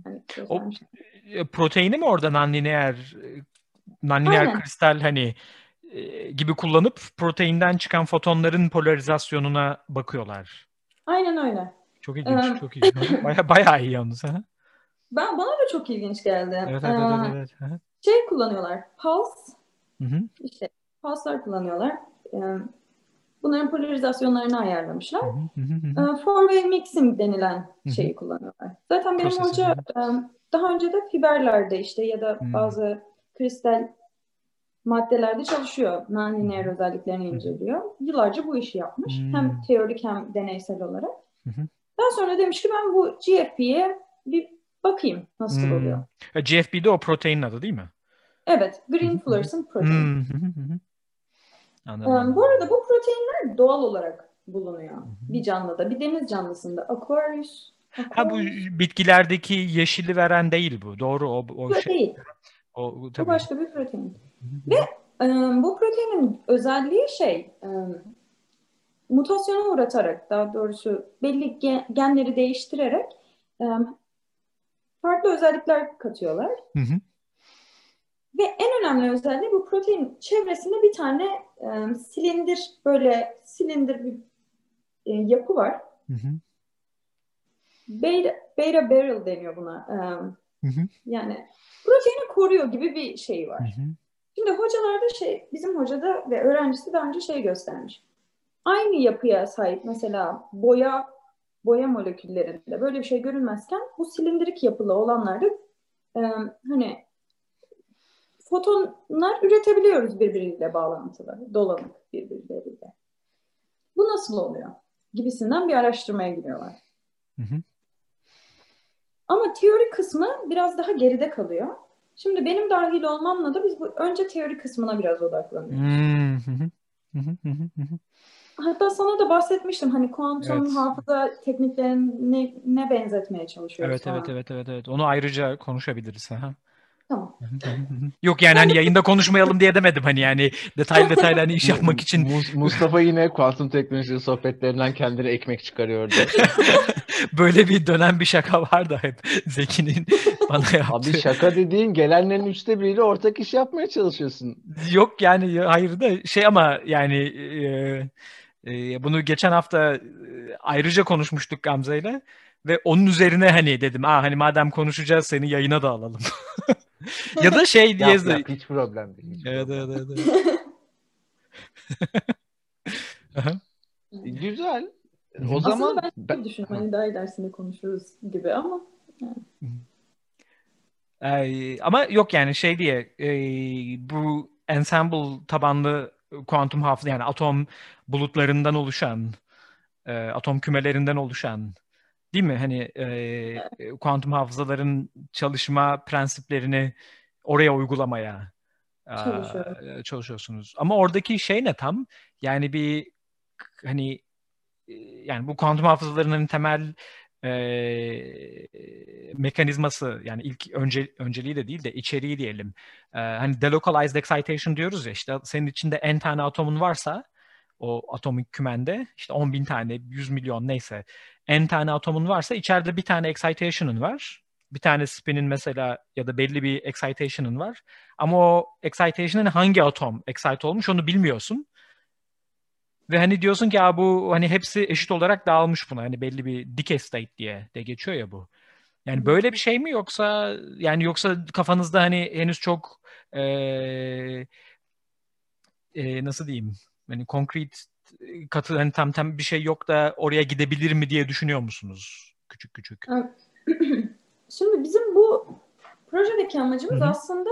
Hani. O, proteini mi orada nonlineer nonlineer kristal hani e, gibi kullanıp proteinden çıkan fotonların polarizasyonuna bakıyorlar. Aynen öyle. Çok ilginç, Ee, çok ilginç. Baya bayağı iyi yalnız. Ha? Ben bana da çok ilginç geldi. Evet, evet, Ee, evet, evet. Hı Şey kullanıyorlar. Pulse hı. işte pulse'lar kullanıyorlar. Ee, bunların polarizasyonlarını ayarlamışlar. Hı hı hı hı. Ee, Four way mixing denilen hı. şeyi kullanıyorlar. Zaten benim Prosesi, hoca e, daha önce de fiberlerde işte ya da Hı. bazı kristal maddelerde çalışıyor. Nonlinear özelliklerini inceliyor. Yıllarca bu işi yapmış. Hı. Hem teorik hem deneysel olarak. Hı hı. Daha sonra demiş ki ben bu GFP'ye bir bakayım nasıl Hmm. oluyor. E, GFB'de o proteinin adı değil mi? Evet, Green. Fluorescent Protein. Hmm. Anladım. Ee, bu arada bu proteinler doğal olarak bulunuyor. hı. Bir canlıda, bir deniz canlısında. Aquarius. Ha bu Aquarius. bitkilerdeki yeşili veren değil bu. Doğru o o Bu şey. değil. O Bu tabii. başka bir protein. Ve e, bu proteinin özelliği şey, e, mutasyona uğratarak, daha doğrusu belli ge- genleri değiştirerek e, farklı özellikler katıyorlar. Hı hı. Ve en önemli özelliği bu protein çevresinde bir tane e, silindir, böyle silindir bir e, yapı var. Hı hı. Beta, beta barrel deniyor buna. E, Hı hı. yani proteini koruyor gibi bir şey var. Hı hı. Şimdi hocalarda şey, bizim hocada ve öğrencisi daha önce şey göstermiş. Aynı yapıya sahip mesela boya boya moleküllerinde böyle bir şey görülmezken bu silindirik yapılı olanlarda e, hani fotonlar üretebiliyoruz birbiriyle bağlantılı, dolanık birbirleriyle. Bu nasıl oluyor? Gibisinden bir araştırmaya giriyorlar. Hı hı. Ama teori kısmı biraz daha geride kalıyor. Şimdi benim dahil olmamla da biz bu önce teori kısmına biraz odaklanıyoruz. Hmm. Hatta sana da bahsetmiştim hani kuantum Evet. hafıza tekniklerine ne benzetmeye çalışıyoruz Evet falan. evet evet evet evet. Onu ayrıca konuşabiliriz. Aha. Tamam. Yok yani hani yayında konuşmayalım diye demedim hani yani detaylı detaylı hani iş yapmak için Mus- Mustafa yine kuantum teknolojisi sohbetlerinden kendine ekmek çıkarıyordu. böyle bir dönem bir şaka var da hep Zeki'nin bana yaptığı. Abi şaka dediğin gelenlerin üçte biriyle ortak iş yapmaya çalışıyorsun. Yok yani ya- hayır da şey ama yani e, e, bunu geçen hafta e, ayrıca konuşmuştuk Gamze'yle ve onun üzerine hani dedim ah hani madem konuşacağız seni yayına da alalım. ya da şey diye Yap yap hiç problem değil. hiç Evet, problem. evet, evet, evet. Güzel. O zaman Aslında ben ben- çok düşünüyorum hani daha ilerisinde konuşuruz gibi ama Ee, ama yok yani şey diye e, bu ensemble tabanlı kuantum hafıza yani atom bulutlarından oluşan e, atom kümelerinden oluşan değil mi? Hani e, kuantum hafızaların çalışma prensiplerini oraya uygulamaya Çalışıyorum. çalışıyorsunuz. Ama oradaki şey ne tam? Yani bir hani e, yani bu kuantum hafızalarının temel e, mekanizması yani ilk önce önceliği de değil de içeriği diyelim. E, hani delocalized excitation diyoruz ya işte senin içinde n tane atomun varsa o atomik kümende işte 10 bin tane 100 milyon neyse n tane atomun varsa içeride bir tane excitation'ın var. Bir tane spin'in mesela ya da belli bir excitation'ın var. Ama o excitation'ın hangi atom excite olmuş onu bilmiyorsun. Ve hani diyorsun ki bu hani hepsi eşit olarak dağılmış buna. Hani belli bir decay state diye de geçiyor ya bu. Yani böyle bir şey mi yoksa yani yoksa kafanızda hani henüz çok eee, eee, nasıl diyeyim? Hani konkret katı hani tam tam bir şey yok da oraya gidebilir mi diye düşünüyor musunuz? Küçük küçük. Şimdi bizim bu projedeki amacımız Hı hı. aslında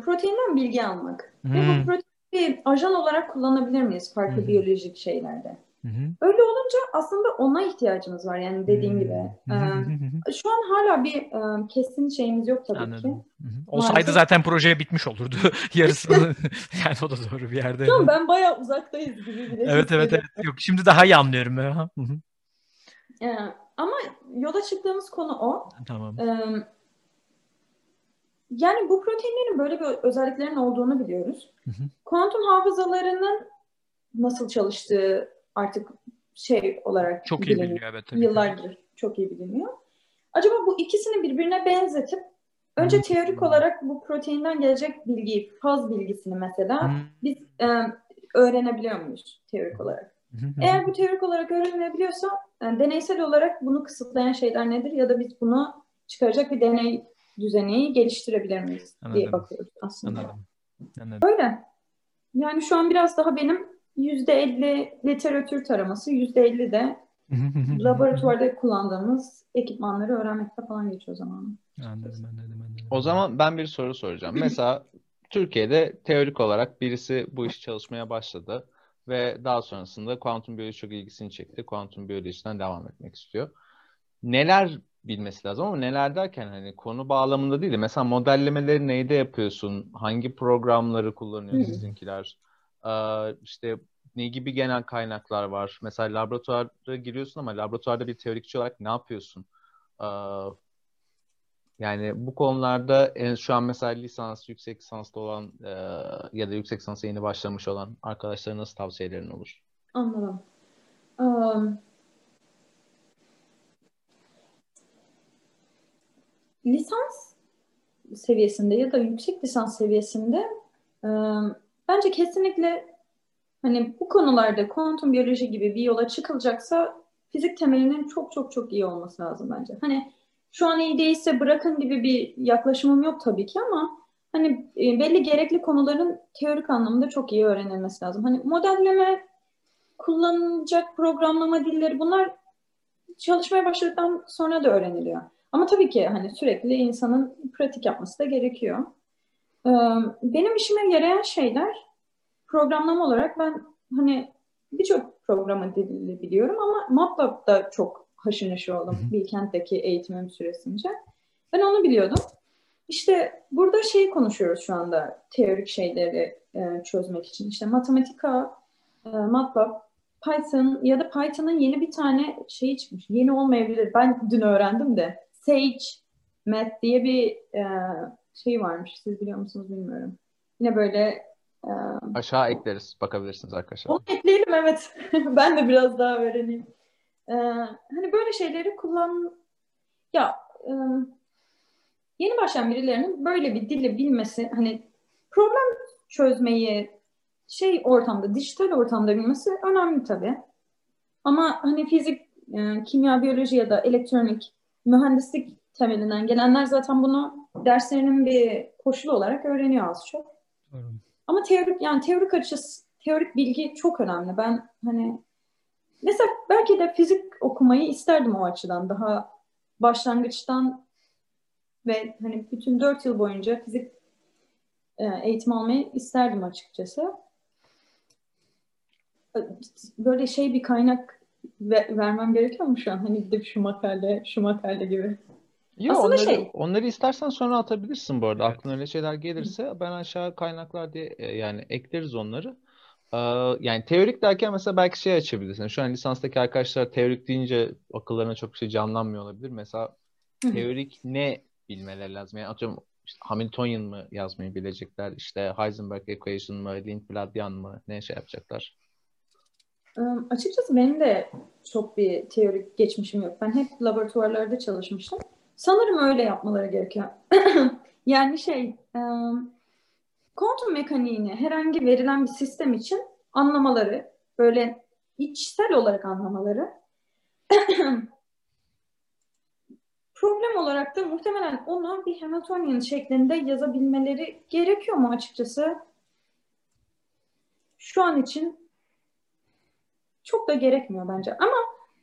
proteinden bilgi almak. Ve Hmm. bu proteini bir ajan olarak kullanabilir miyiz farklı Hı hı. biyolojik şeylerde? Hı hı. Öyle olunca aslında ona ihtiyacımız var yani dediğim Hmm. gibi. Hı hı hı hı. E, şu an hala bir e, kesin şeyimiz yok tabii ki. Anladım. Hı hı. Olsaydı Maalesef. zaten projeye bitmiş olurdu. Yarısını yani o da doğru bir yerde. An ben bayağı uzaktayız gibi bile Evet evet evet. Yok şimdi daha iyi anlıyorum. Aha. Hı hı. E, ama yola çıktığımız konu o. Tamam. E, yani bu proteinlerin böyle bir özelliklerin olduğunu biliyoruz. Hı hı. Kuantum hafızalarının nasıl çalıştığı artık şey olarak Çok iyi biliniyor. evet tabii. Yıllardır çok iyi biliniyor. acaba bu ikisini birbirine benzetip önce teorik olarak bu proteinden gelecek bilgiyi, faz bilgisini mesela biz e, öğrenebiliyor muyuz teorik olarak? Eğer bu teorik olarak öğrenilebiliyorsa yani deneysel olarak bunu kısıtlayan şeyler nedir ya da biz bunu çıkaracak bir deney düzeneyi geliştirebilir miyiz Anladım. diye bakıyoruz aslında. Anladım. Anladım. Öyle. Yani şu an biraz daha benim yüzde elli literatür taraması, yüzde elli de laboratuvarda kullandığımız ekipmanları öğrenmekte falan geçiyor zaman. Anladım, anladım, anladım. O zaman ben bir soru soracağım. Mesela Türkiye'de teorik olarak birisi bu iş çalışmaya başladı ve daha sonrasında kuantum biyoloji çok ilgisini çekti. Kuantum biyolojisinden devam etmek istiyor. Neler bilmesi lazım ama neler derken hani konu bağlamında değil de mesela modellemeleri neyde yapıyorsun? Hangi programları kullanıyor sizinkiler? İşte ne gibi genel kaynaklar var? Mesela laboratuvara giriyorsun ama laboratuvarda bir teorikçi olarak ne yapıyorsun? Yani bu konularda şu an mesela lisans, yüksek lisansta olan ya da yüksek lisansa yeni başlamış olan arkadaşlara nasıl tavsiyelerin olur? Anladım. Um, lisans seviyesinde ya da yüksek lisans seviyesinde um, bence kesinlikle hani bu konularda kuantum biyoloji gibi bir yola çıkılacaksa fizik temelinin çok çok çok iyi olması lazım bence. Hani şu an iyi değilse bırakın gibi bir yaklaşımım yok tabii ki ama hani e, belli gerekli konuların teorik anlamda çok iyi öğrenilmesi lazım. Hani modelleme, kullanılacak programlama dilleri bunlar çalışmaya başladıktan sonra da öğreniliyor. Ama tabii ki hani sürekli insanın pratik yapması da gerekiyor. Benim işime yarayan şeyler programlama olarak ben hani birçok programa dili biliyorum ama MATLAB'da çok haşır neşir oldum Bilkent'teki eğitimim süresince. Ben onu biliyordum. İşte burada şey konuşuyoruz şu anda teorik şeyleri e, çözmek için. İşte matematika, e, MATLAB, Python ya da Python'ın yeni bir tane şeyi çıkmış. Yeni olmayabilir. Ben dün öğrendim de. Sage Math diye bir e, şey varmış. Siz biliyor musunuz bilmiyorum. Yine böyle e, Aşağı ekleriz. Bakabilirsiniz arkadaşlar. Onu ekleyelim evet. ben de biraz daha öğreneyim. Ee, hani böyle şeyleri kullan ya e, yeni başlayan birilerinin böyle bir dili bilmesi hani problem çözmeyi şey ortamda, dijital ortamda bilmesi önemli tabii. Ama hani fizik, e, kimya, biyoloji ya da elektronik, mühendislik temelinden gelenler zaten bunu derslerinin bir koşulu olarak öğreniyor az çok. Evet. Ama teorik yani teorik açısı, teorik bilgi çok önemli. Ben hani Mesela belki de fizik okumayı isterdim o açıdan. Daha başlangıçtan ve hani bütün dört yıl boyunca fizik e, eğitim almayı isterdim açıkçası. Böyle şey bir kaynak ve, vermem gerekiyor mu şu an? Hani gidip şu makale, şu makale gibi. Yok onları, şey. onları istersen sonra atabilirsin bu arada. Evet. Aklına öyle şeyler gelirse ben aşağı kaynaklar diye e, yani ekleriz onları. Ee, yani teorik derken mesela belki şey açabilirsin. Şu an lisanstaki arkadaşlar teorik deyince akıllarına çok bir şey canlanmıyor olabilir. Mesela teorik ne bilmeleri lazım? Yani atıyorum işte Hamiltonian mı yazmayı bilecekler? İşte Heisenberg Equation mı? Lindbladian mı? Ne şey yapacaklar? Um, açıkçası benim de çok bir teorik geçmişim yok. Ben hep laboratuvarlarda çalışmıştım. Sanırım öyle yapmaları gerekiyor. yani şey, um, kuantum mekaniğini herhangi verilen bir sistem için anlamaları, böyle içsel olarak anlamaları problem olarak da muhtemelen onu bir Hamiltonian şeklinde yazabilmeleri gerekiyor mu açıkçası? Şu an için çok da gerekmiyor bence. Ama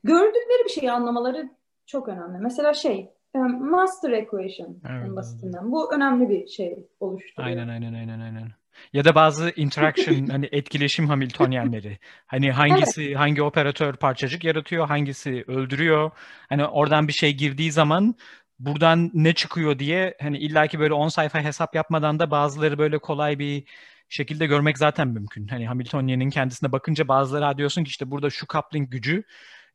gördükleri bir şeyi anlamaları çok önemli. Mesela şey, master equation evet, en basitinden. Bu önemli bir şey oluşturuyor. Aynen aynen aynen aynen. Ya da bazı interaction hani etkileşim Hamiltonyenleri. Hani hangisi evet. hangi operatör parçacık yaratıyor, hangisi öldürüyor. Hani oradan bir şey girdiği zaman buradan ne çıkıyor diye hani illaki böyle 10 sayfa hesap yapmadan da bazıları böyle kolay bir şekilde görmek zaten mümkün. Hani Hamiltonian'in kendisine bakınca bazıları diyorsun ki işte burada şu coupling gücü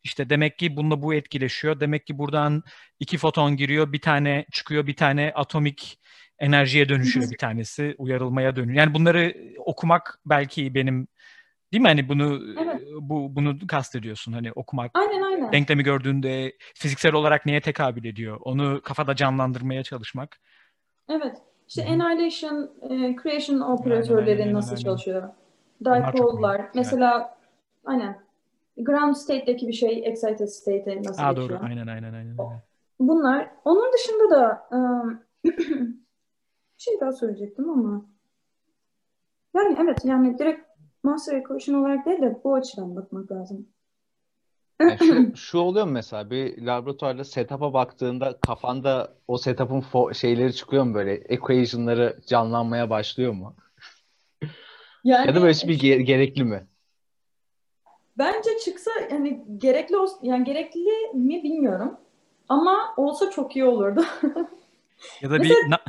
işte demek ki bununla bu etkileşiyor. Demek ki buradan iki foton giriyor, bir tane çıkıyor, bir tane atomik enerjiye dönüşüyor bir tanesi, uyarılmaya dönüyor. Yani bunları okumak belki benim Değil mi? Hani bunu Evet. bu bunu kastediyorsun hani okumak. Aynen aynen. Denklemi gördüğünde fiziksel olarak neye tekabül ediyor? Onu kafada canlandırmaya çalışmak. Evet. İşte annihilation, e, creation Aynen, operatörleri aynen, nasıl aynen. çalışıyor? Önemli. Mesela aynen. Ground state'deki bir şey excited state'e nasıl Aa geçiyor? doğru. Aynen aynen aynen. Bunlar. Onun dışında da ım, bir şey daha söyleyecektim ama yani evet yani direkt master equation olarak değil de bu açıdan bakmak lazım. Yani şu, şu oluyor mu mesela bir laboratuvarda setup'a baktığında kafanda o setup'ın fo- şeyleri çıkıyor mu böyle equation'ları canlanmaya başlıyor mu? Yani Ya da böyle bir ge- gerekli mi? Bence çıksa yani gerekli olsun yani gerekli mi bilmiyorum. Ama olsa çok iyi olurdu. Ya da bir na-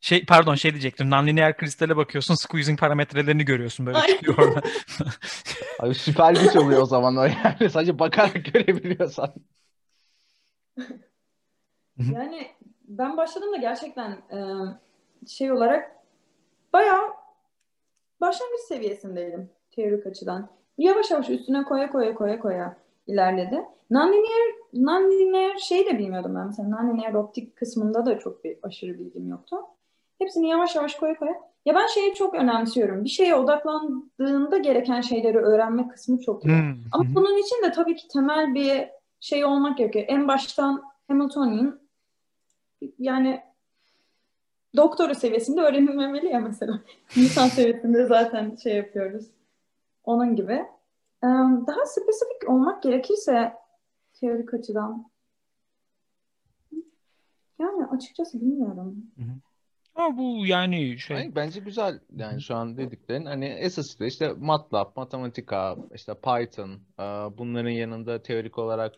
şey pardon şey diyecektim. Nonlinear kristale bakıyorsun, squeezing parametrelerini görüyorsun böyle Ay. çıkıyor orada. Abi süper güç oluyor o zaman o yani. Sadece bakarak görebiliyorsan. Yani ben başladığımda gerçekten e, şey olarak bayağı başlangıç seviyesindeydim teorik açıdan. Yavaş yavaş üstüne koya koya koya koya ilerledi. Nonlinear, nonlinear şey de bilmiyordum ben. Mesela nonlinear optik kısmında da çok bir aşırı bilgim yoktu. Hepsini yavaş yavaş koya koya. Ya ben şeyi çok önemsiyorum. Bir şeye odaklandığında gereken şeyleri öğrenme kısmı çok iyi. Hmm, Ama bunun için de tabii ki temel bir şey olmak gerekiyor. En baştan Hamiltonian yani doktora seviyesinde öğrenilmemeli ya mesela. Lisans seviyesinde zaten şey yapıyoruz. Onun gibi. Daha spesifik olmak gerekirse teorik açıdan yani açıkçası bilmiyorum. Ama bu yani şey Hayır, bence güzel yani şu an dediklerin hani esas işte MATLAB, Matematika, işte Python e, bunların yanında teorik olarak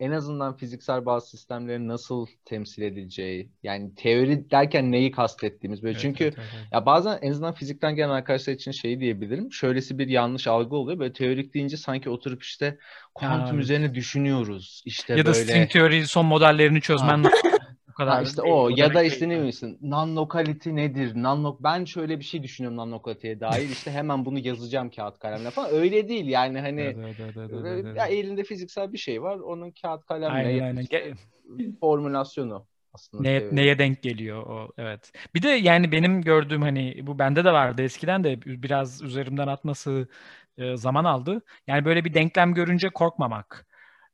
en azından fiziksel bazı sistemlerin nasıl temsil edileceği yani teori derken neyi kastettiğimiz böyle Evet, çünkü evet, evet, ya bazen en azından fizikten gelen arkadaşlar için şeyi diyebilirim. Şöylesi bir yanlış algı oluyor. Böyle teorik deyince sanki oturup işte kuantum evet. üzerine düşünüyoruz. İşte Ya da böyle string teori son modellerini çözmen kadar Ha işte o ya demek da değil. işte ne bilirsin non-locality nedir? Non ben şöyle bir şey düşünüyorum non-locality'ye dair. İşte hemen bunu yazacağım kağıt kalemle falan. Öyle değil yani hani Evet, evet, evet, evet, e, evet, evet. ya elinde fiziksel bir şey var. Onun kağıt kalemle Aynen aynen. formülasyonu aslında Neye, teori. neye denk geliyor o evet. Bir de yani benim gördüğüm hani bu bende de vardı eskiden de biraz üzerimden atması e, zaman aldı. Yani böyle bir denklem görünce korkmamak.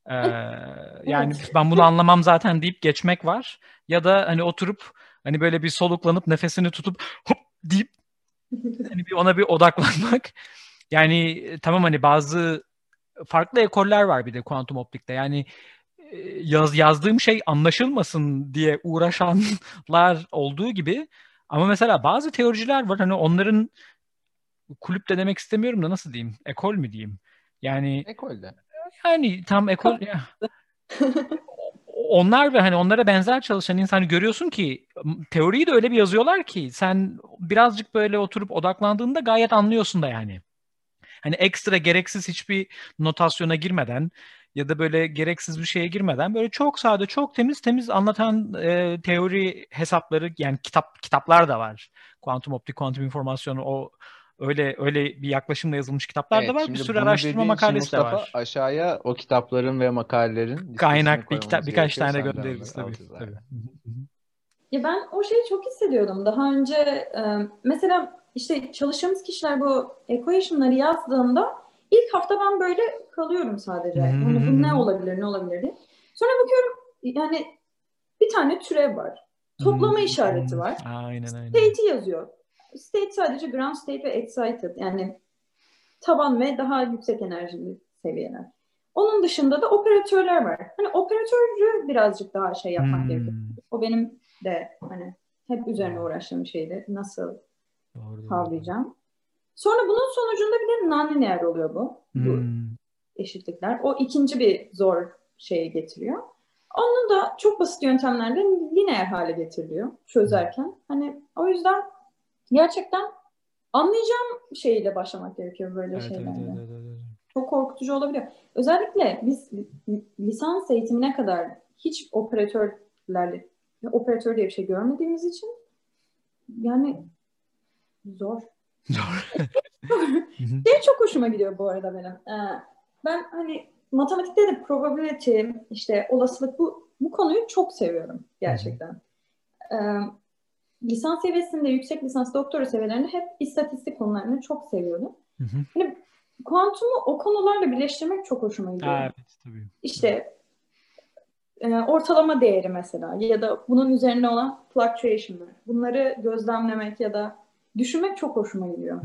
Ee, yani Evet. ben bunu anlamam zaten deyip geçmek var. Ya da hani oturup hani böyle bir soluklanıp nefesini tutup hop deyip hani bir ona bir odaklanmak. Yani e, tamam hani bazı farklı ekoller var bir de kuantum optikte. Yani e, yaz, yazdığım şey anlaşılmasın diye uğraşanlar olduğu gibi ama mesela bazı teoriciler var hani onların kulüp de demek istemiyorum da nasıl diyeyim? Ekol mü diyeyim? Yani Ekolde. Yani tam ekol. Onlar ve hani onlara benzer çalışan insanı görüyorsun ki teoriyi de öyle bir yazıyorlar ki sen birazcık böyle oturup odaklandığında gayet anlıyorsun da yani. Hani ekstra gereksiz hiçbir notasyona girmeden ya da böyle gereksiz bir şeye girmeden böyle çok sade, çok temiz temiz anlatan e, teori hesapları yani kitap kitaplar da var. Kuantum optik, kuantum informasyonu o öyle öyle bir yaklaşımla yazılmış kitaplar da Evet, var. Bir sürü araştırma makalesi de Mustafa var. aşağıya o kitapların ve makalelerin Kaynak bir kitap birkaç tane göndeririz tabii. tabii. Ya ben o şeyi çok hissediyordum. Daha önce e, mesela işte çalıştığımız kişiler bu equation'ları yazdığında ilk hafta ben böyle kalıyorum sadece. Yani bu ne olabilir, ne olabilir diye. Sonra bakıyorum yani bir tane türev var. Toplama Hmm, işareti hmm. var. Aynen aynen. State'i yazıyor. State sadece ground state ve excited. Yani taban ve daha yüksek enerjili seviyeler. Onun dışında da operatörler var. Hani operatörü birazcık daha şey yapmak Hmm. gerekiyor. O benim de hani hep üzerine uğraştığım şeydi. Nasıl Doğru, doğru. kavrayacağım. Sonra bunun sonucunda bir de nonlinear oluyor bu. Bu Hmm. eşitlikler. O ikinci bir zor şeye getiriyor. Onu da çok basit yöntemlerle lineer hale getiriliyor çözerken. Hani o yüzden gerçekten anlayacağım şeyle başlamak gerekiyor böyle Evet, evet, şeylerle. evet, evet, evet. Çok korkutucu olabiliyor. Özellikle biz li- lisans eğitimine kadar hiç operatörlerle operatör diye bir şey görmediğimiz için yani zor. Zor. şey çok hoşuma gidiyor bu arada benim. Ee, ben hani matematikte de probability, işte olasılık bu bu konuyu çok seviyorum gerçekten. Ee, lisans seviyesinde, yüksek lisans, doktora seviyelerinde hep istatistik konularını çok seviyordum. Hani kuantumu o konularla birleştirmek çok hoşuma gidiyor. Evet, tabii. İşte e, ortalama değeri mesela ya da bunun üzerine olan fluctuation'lar. Bunları gözlemlemek ya da düşünmek çok hoşuma gidiyor.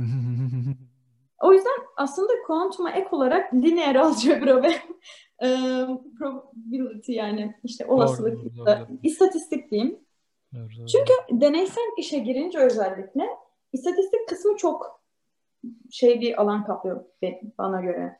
o yüzden aslında kuantuma ek olarak lineer algebra ve e, probability yani işte olasılık, doğru, doğru, doğru. istatistik diyeyim. Doğru. Çünkü deneysel işe girince özellikle istatistik kısmı çok şey bir alan kaplıyor bana göre.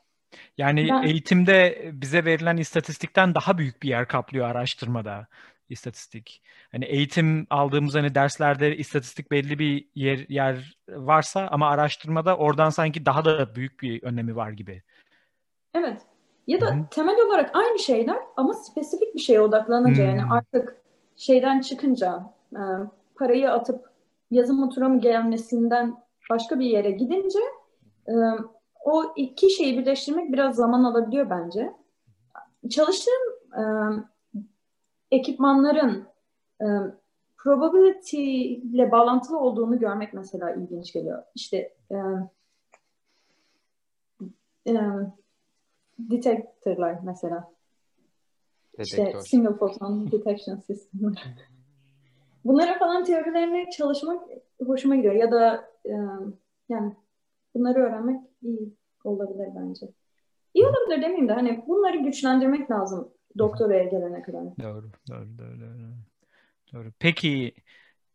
Yani ben... eğitimde bize verilen istatistikten daha büyük bir yer kaplıyor araştırmada istatistik. Hani eğitim aldığımız hani derslerde istatistik belli bir yer yer varsa ama araştırmada oradan sanki daha da büyük bir önemi var gibi. Evet. Ya da Hı-hı. temel olarak aynı şeyler ama spesifik bir şeye odaklanınca Hı-hı. yani artık şeyden çıkınca e, parayı atıp yazım oturamı gelmesinden başka bir yere gidince e, o iki şeyi birleştirmek biraz zaman alabiliyor bence. Çalıştığım e, ekipmanların e, probability ile bağlantılı olduğunu görmek mesela ilginç geliyor. İşte e, e, detectorlar mesela. Detektör. İşte single photon detection sistemleri. Bunlara falan teorilerini çalışmak hoşuma gidiyor. Ya da e, yani bunları öğrenmek iyi olabilir bence. İyi olabilir demeyeyim de hani bunları güçlendirmek lazım doktoraya gelene kadar. Doğru, doğru, doğru. Doğru. doğru. Peki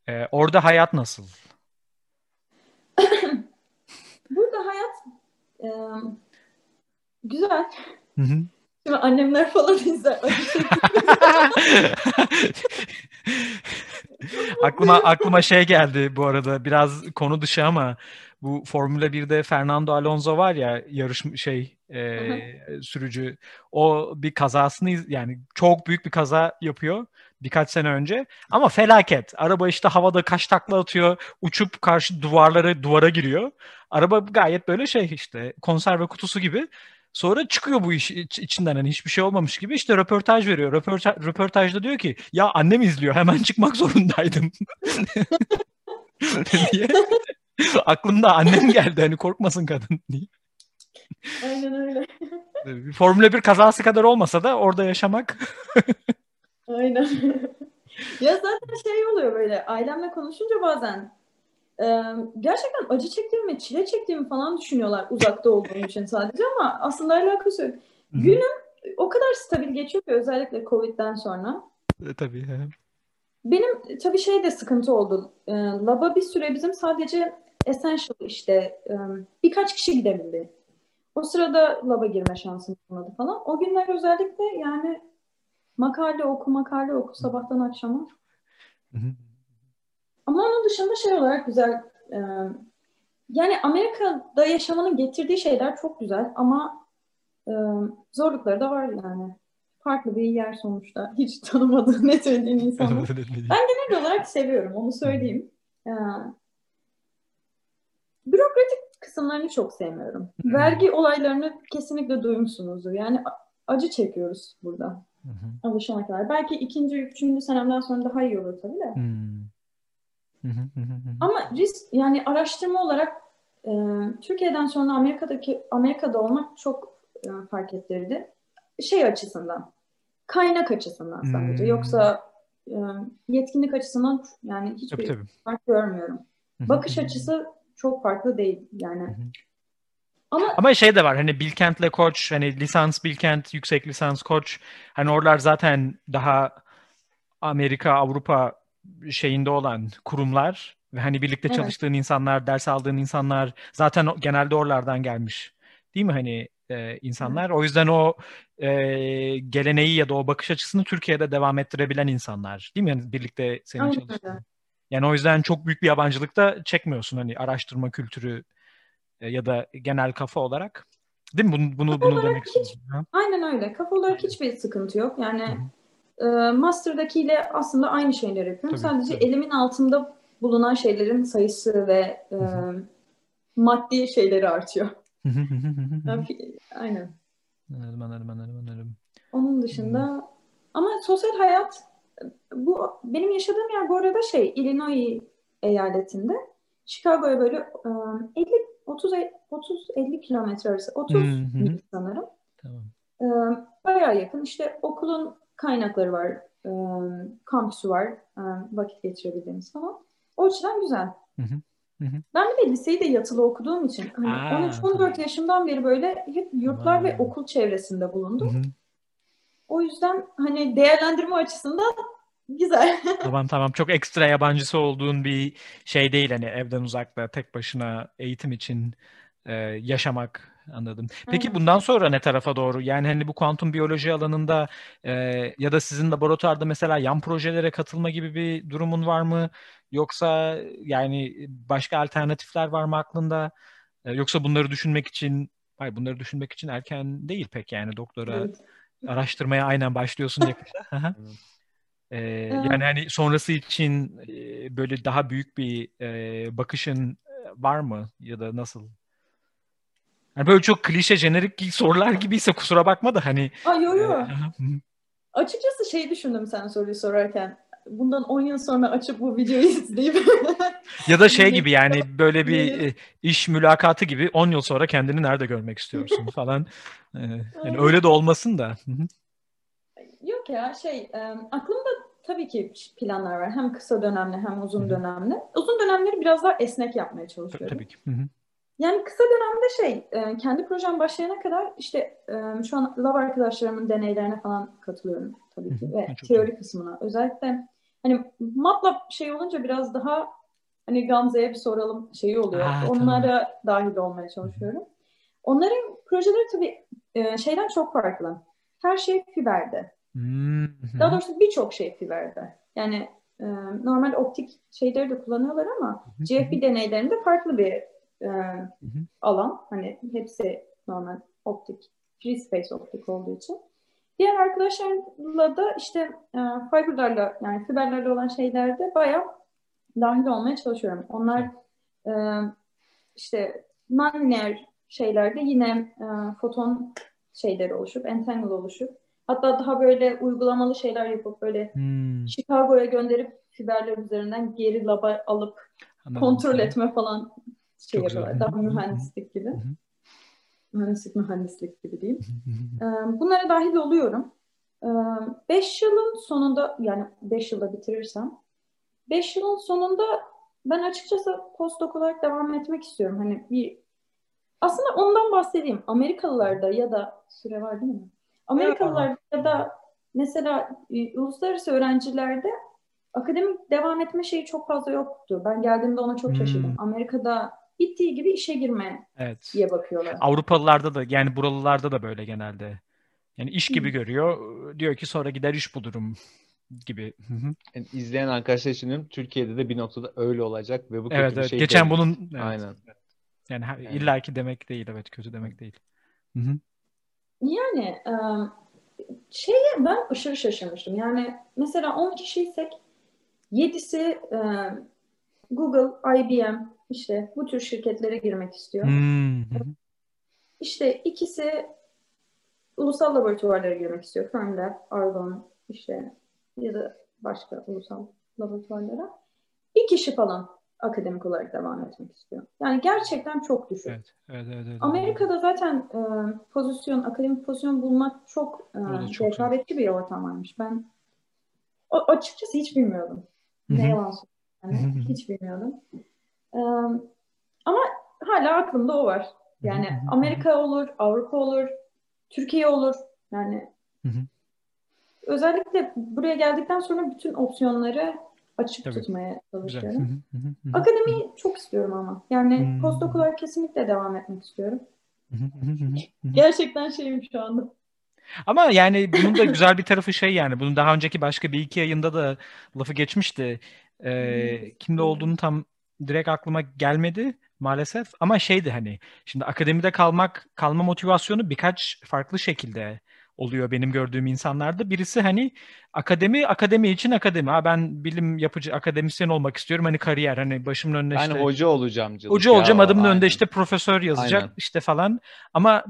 e, orada hayat nasıl? Burada hayat e, güzel. Hı hı. Şimdi annemler falan izler. aklıma aklıma şey geldi bu arada. Biraz konu dışı ama bu Formula 1'de Fernando Alonso var ya yarış şey e, sürücü. O bir kazasını yani çok büyük bir kaza yapıyor birkaç sene önce. Ama felaket. Araba işte havada kaç takla atıyor uçup karşı duvarlara duvara giriyor. Araba gayet böyle şey işte konserve kutusu gibi Sonra çıkıyor bu iş içinden hani hiçbir şey olmamış gibi işte röportaj veriyor. Röportaj, röportajda diyor ki ya annem izliyor hemen çıkmak zorundaydım. diye. Aklımda annem geldi hani korkmasın kadın diye. Aynen öyle. Formula 1 kazası kadar olmasa da orada yaşamak. Aynen. ya zaten şey oluyor böyle ailemle konuşunca bazen e, gerçekten acı çektiğimi, çile çektiğimi falan düşünüyorlar uzakta olduğum için sadece ama aslında alakası yok. Günüm o kadar stabil geçiyor ki özellikle Covid'den sonra. E, tabii. He. Benim tabii şey de sıkıntı oldu. E, Lab'a bir süre bizim sadece Essential işte e, birkaç kişi gidebildi. O sırada Lab'a girme şansım olmadı falan. O günler özellikle yani makale oku, makale oku sabahtan akşama. Ama onun dışında şey olarak güzel e, yani Amerika'da yaşamanın getirdiği şeyler çok güzel ama e, zorlukları da var yani. Farklı bir yer sonuçta. Hiç tanımadığın, ne söylediğin insanı. ben genel olarak seviyorum, onu söyleyeyim. E, bürokratik kısımlarını çok sevmiyorum. Vergi olaylarını kesinlikle duymuşsunuzdur. Yani acı çekiyoruz burada. Alışana kadar. Belki ikinci, üçüncü senemden sonra daha iyi olur tabii de. Ama risk yani araştırma olarak e, Türkiye'den sonra Amerika'daki Amerika'da olmak çok e, fark ettirdi. Şey açısından, kaynak açısından sadece. Hmm. Yoksa e, yetkinlik açısından yani hiçbir tabii, tabii. fark görmüyorum. Bakış açısı çok farklı değil yani. Ama, Ama şey de var hani Bilkent'le koç hani lisans Bilkent yüksek lisans koç hani oralar zaten daha Amerika Avrupa şeyinde olan kurumlar ve hani birlikte evet. çalıştığın insanlar, ders aldığın insanlar zaten genelde oralardan gelmiş. Değil mi hani e, insanlar? Evet. O yüzden o e, geleneği ya da o bakış açısını Türkiye'de devam ettirebilen insanlar. Değil mi? Yani birlikte senin Aynen. çalıştığın. Yani o yüzden çok büyük bir yabancılık da çekmiyorsun hani araştırma kültürü e, ya da genel kafa olarak. Değil mi? Bunu bunu, bunu demek istiyorum. Aynen öyle. Kafa olarak hiçbir sıkıntı yok. Yani Hı-hı e, master'dakiyle aslında aynı şeyleri yapıyorum. Tabii, Sadece tabii. elimin altında bulunan şeylerin sayısı ve e, maddi şeyleri artıyor. Aynen. Anladım, anladım, anladım, anladım. Onun dışında hmm. ama sosyal hayat bu benim yaşadığım yer bu arada şey Illinois eyaletinde. Chicago'ya böyle 50 30 30 50 kilometre arası 30 mil sanırım. Tamam. Bayağı yakın. İşte okulun kaynakları var, kampüsü var, vakit geçirebildiğimiz falan. O açıdan güzel. Hı hı. Ben bir de liseyi de yatılı okuduğum için hani 13-14 yaşımdan beri böyle hep yurtlar Aa. ve okul çevresinde bulundum. Hı hı. O yüzden hani değerlendirme açısından güzel. tamam tamam çok ekstra yabancısı olduğun bir şey değil hani evden uzakta tek başına eğitim için e, yaşamak Anladım. Peki Aynen. bundan sonra ne tarafa doğru? Yani hani bu kuantum biyoloji alanında e, ya da sizin laboratuvarda mesela yan projelere katılma gibi bir durumun var mı? Yoksa yani başka alternatifler var mı aklında? E, yoksa bunları düşünmek için, hayır bunları düşünmek için erken değil pek yani doktora evet. araştırmaya aynen başlıyorsun yakında. ee, yani hani sonrası için e, böyle daha büyük bir e, bakışın var mı ya da nasıl? Yani böyle çok klişe, jenerik sorular gibiyse kusura bakma da hani. Aa, yo yo. Açıkçası şey düşündüm sen soruyu sorarken. Bundan 10 yıl sonra açıp bu videoyu izleyip ya da şey gibi yani böyle bir e, iş mülakatı gibi 10 yıl sonra kendini nerede görmek istiyorsun falan. Ee, yani öyle de olmasın da. Yok ya şey aklımda tabii ki planlar var. Hem kısa dönemli hem uzun dönemli. Uzun dönemleri biraz daha esnek yapmaya çalışıyorum. Tabii ki. Hı hı. Yani kısa dönemde şey, e, kendi projem başlayana kadar işte e, şu an lab arkadaşlarımın deneylerine falan katılıyorum tabii ki ve teori kısmına. Özellikle hani MATLAB şey olunca biraz daha hani Gamze'ye bir soralım şeyi oluyor. Ha, Onlara tamam. dahil olmaya çalışıyorum. Onların projeleri tabii e, şeyden çok farklı. Her şey fiberde. Daha doğrusu birçok şey fiberde. Yani normal optik şeyleri de kullanıyorlar ama GFP deneylerinde farklı bir e, hı hı. alan. Hani hepsi normal optik, free space optik olduğu için. Diğer arkadaşlarla da işte e, fiberlarla yani fiberlerle olan şeylerde bayağı dahil olmaya çalışıyorum. Onlar e, işte non-linear şeylerde yine e, foton şeyleri oluşup, entangle oluşup hatta daha böyle uygulamalı şeyler yapıp böyle hmm. Chicago'ya gönderip fiberler üzerinden geri laba alıp Anladım. kontrol etme falan şey Çok yapıyorlar. Daha mühendislik gibi. Hı-hı. Mühendislik mühendislik gibi diyeyim. Bunlara dahil oluyorum. Beş yılın sonunda yani beş yılda bitirirsem beş yılın sonunda ben açıkçası postdoc olarak devam etmek istiyorum. Hani bir aslında ondan bahsedeyim. Amerikalılarda ya da süre var değil mi? Amerikalılarda ya da mesela e, uluslararası öğrencilerde akademik devam etme şeyi çok fazla yoktu. Ben geldiğimde ona çok şaşırdım. Hmm. Amerika'da bittiği gibi işe girmeye evet. diye bakıyorlar. Avrupalılarda da yani buralılarda da böyle genelde. Yani iş gibi Hı. görüyor. Diyor ki sonra gider iş bulurum gibi. Yani izleyen arkadaşlar için Türkiye'de de bir noktada öyle olacak ve bu kötü evet, bir evet. şey Geçen değil. bunun evet. Aynen. Yani, yani illaki demek değil evet kötü demek değil. Hı-hı. Yani şeye ben aşırı şaşırmıştım. Yani mesela 10 kişiysek 7'si Google, IBM, işte bu tür şirketlere girmek istiyor. Hmm. İşte ikisi ulusal laboratuvarlara girmek istiyor. Fermlab, Argonne işte ya da başka ulusal laboratuvarlara. Bir kişi falan akademik olarak devam etmek istiyor. Yani gerçekten çok düşük. Evet, evet, evet, evet. Amerika'da zaten e, pozisyon, akademik pozisyon bulmak çok, e, rekabetçi bir ortam varmış. Ben o, açıkçası hiç bilmiyordum. Ne yalan söyleyeyim. Yani, hiç bilmiyordum ama hala aklımda o var. Yani Amerika olur, Avrupa olur, Türkiye olur. Yani özellikle buraya geldikten sonra bütün opsiyonları açık Tabii. tutmaya çalışıyorum. Akademiyi çok istiyorum ama. Yani postdoc olarak kesinlikle devam etmek istiyorum. Gerçekten şeyim şu anda. Ama yani bunun da güzel bir tarafı şey yani. Bunun daha önceki başka bir iki yayında da lafı geçmişti. Ee, kimde olduğunu tam direkt aklıma gelmedi maalesef. Ama şeydi hani şimdi akademide kalmak kalma motivasyonu birkaç farklı şekilde oluyor benim gördüğüm insanlarda. Birisi hani akademi, akademi için akademi. Ha ben bilim yapıcı akademisyen olmak istiyorum. Hani kariyer hani başımın önüne işte. Yani hoca olacağım. Hoca olacağım ya, adımın aynen. önünde işte profesör yazacak aynen. işte falan. Ama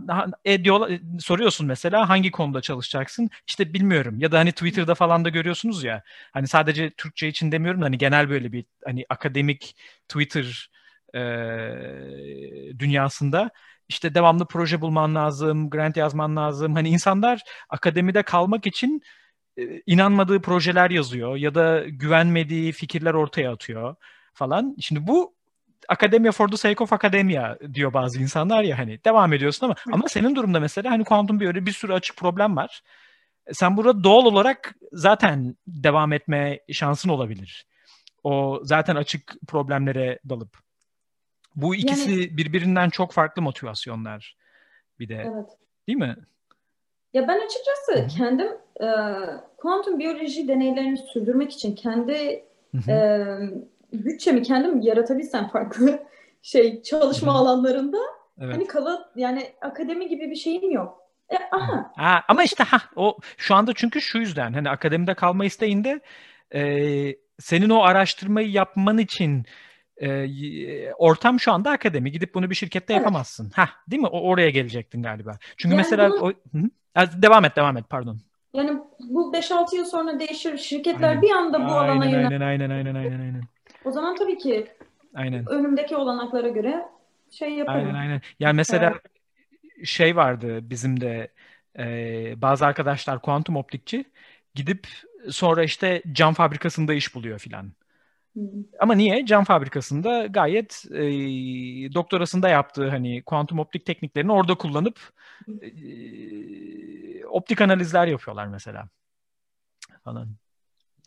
e, diyorlar, soruyorsun mesela hangi konuda çalışacaksın? İşte bilmiyorum. Ya da hani Twitter'da falan da görüyorsunuz ya. Hani sadece Türkçe için demiyorum da hani genel böyle bir hani akademik Twitter e, dünyasında işte devamlı proje bulman lazım, grant yazman lazım. Hani insanlar akademide kalmak için e, inanmadığı projeler yazıyor ya da güvenmediği fikirler ortaya atıyor falan. Şimdi bu akademia for the sake of academia diyor bazı insanlar ya hani devam ediyorsun ama ama senin durumda mesela hani kuantum biyoloji bir sürü açık problem var. Sen burada doğal olarak zaten devam etme şansın olabilir. O zaten açık problemlere dalıp. Bu ikisi yani, birbirinden çok farklı motivasyonlar bir de. Evet. Değil mi? Ya ben açıkçası Hı-hı. kendim e, kuantum biyoloji deneylerini sürdürmek için kendi e, bütçemi kendim yaratabilsem farklı şey çalışma Hı-hı. alanlarında evet. hani kala yani akademi gibi bir şeyim yok. E, aha. Ha, ama işte ha o şu anda çünkü şu yüzden hani akademide kalma isteğinde e, senin o araştırmayı yapman için e, ortam şu anda akademi. Gidip bunu bir şirkette evet. yapamazsın. Ha, değil mi? O oraya gelecektin galiba. Çünkü yani mesela bunu... o Hı? devam et, devam et pardon. Yani bu 5-6 yıl sonra değişir. Şirketler aynen. bir anda bu aynen, alana yönel. Aynen, aynen, aynen, aynen, aynen. O zaman tabii ki aynen. önümdeki olanaklara göre şey yaparım. Aynen, aynen. Yani mesela evet. şey vardı bizim de e, bazı arkadaşlar kuantum optikçi gidip sonra işte cam fabrikasında iş buluyor filan. Ama niye? Cam fabrikasında gayet e, doktorasında yaptığı hani kuantum optik tekniklerini orada kullanıp e, optik analizler yapıyorlar mesela. Falan.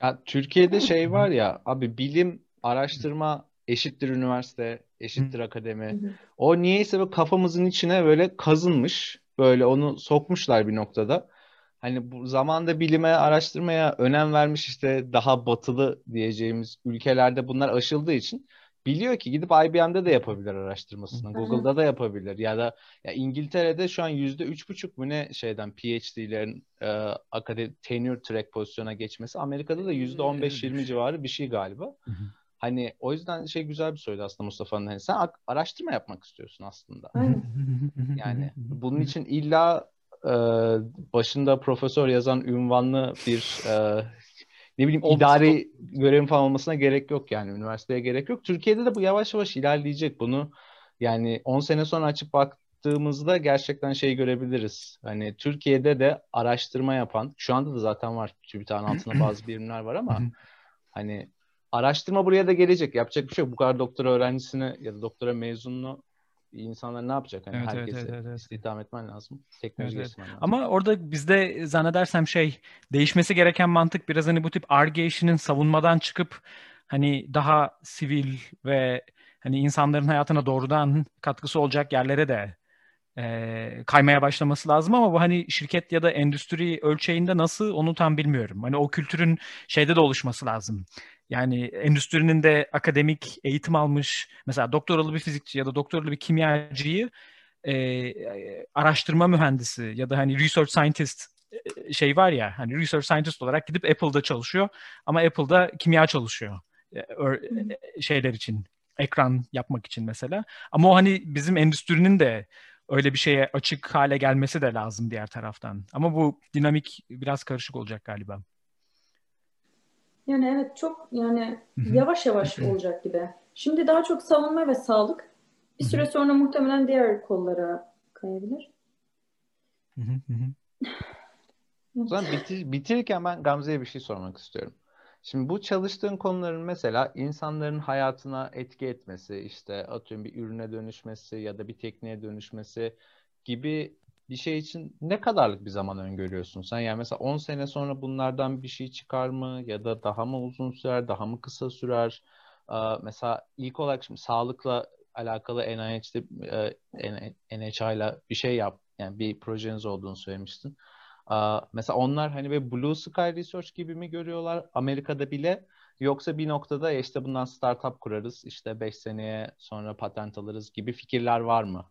Ya, Türkiye'de şey var ya abi bilim araştırma eşittir üniversite, eşittir akademi. O niyeyse böyle kafamızın içine böyle kazınmış. Böyle onu sokmuşlar bir noktada hani bu zamanda bilime, araştırmaya önem vermiş işte daha batılı diyeceğimiz ülkelerde bunlar aşıldığı için biliyor ki gidip IBM'de de yapabilir araştırmasını. Google'da da yapabilir. Ya da ya İngiltere'de şu an yüzde üç buçuk mu ne şeyden PhD'lerin e, akademi tenure track pozisyona geçmesi. Amerika'da da yüzde on beş yirmi civarı bir şey galiba. Hani o yüzden şey güzel bir söyledi aslında Mustafa'nın. Hani sen araştırma yapmak istiyorsun aslında. yani bunun için illa e, başında profesör yazan ünvanlı bir e, ne bileyim idari görevin falan olmasına gerek yok yani üniversiteye gerek yok. Türkiye'de de bu yavaş yavaş ilerleyecek bunu yani 10 sene sonra açıp baktığımızda gerçekten şey görebiliriz. Hani Türkiye'de de araştırma yapan şu anda da zaten var TÜBİTAK'ın altında bazı birimler var ama hani araştırma buraya da gelecek. Yapacak bir şey yok. Bu kadar doktora öğrencisini ya da doktora mezununu insanlar ne yapacak? Hani evet, herkese evet, evet, evet. istihdam etmen lazım. Teknoloji evet, evet. lazım. Ama orada bizde zannedersem şey değişmesi gereken mantık biraz hani bu tip arge işinin savunmadan çıkıp hani daha sivil ve hani insanların hayatına doğrudan katkısı olacak yerlere de e, kaymaya başlaması lazım ama bu hani şirket ya da endüstri ölçeğinde nasıl onu tam bilmiyorum. Hani o kültürün şeyde de oluşması lazım. Yani endüstrinin de akademik eğitim almış mesela doktoralı bir fizikçi ya da doktoralı bir kimyacıyı e, araştırma mühendisi ya da hani research scientist şey var ya hani research scientist olarak gidip Apple'da çalışıyor ama Apple'da kimya çalışıyor şeyler için ekran yapmak için mesela. Ama o hani bizim endüstrinin de öyle bir şeye açık hale gelmesi de lazım diğer taraftan. Ama bu dinamik biraz karışık olacak galiba. Yani evet çok yani yavaş yavaş olacak gibi. Şimdi daha çok savunma ve sağlık. Bir süre sonra muhtemelen diğer kollara kayabilir. O zaman bitir, bitirirken ben Gamze'ye bir şey sormak istiyorum. Şimdi bu çalıştığın konuların mesela insanların hayatına etki etmesi, işte atıyorum bir ürüne dönüşmesi ya da bir tekniğe dönüşmesi gibi bir şey için ne kadarlık bir zaman öngörüyorsun sen? Yani mesela 10 sene sonra bunlardan bir şey çıkar mı? Ya da daha mı uzun sürer, daha mı kısa sürer? Mesela ilk olarak şimdi sağlıkla alakalı NIH'de NHI ile bir şey yap. Yani bir projeniz olduğunu söylemiştin. Mesela onlar hani böyle Blue Sky Research gibi mi görüyorlar Amerika'da bile? Yoksa bir noktada işte bundan startup kurarız, işte 5 seneye sonra patent alırız gibi fikirler var mı?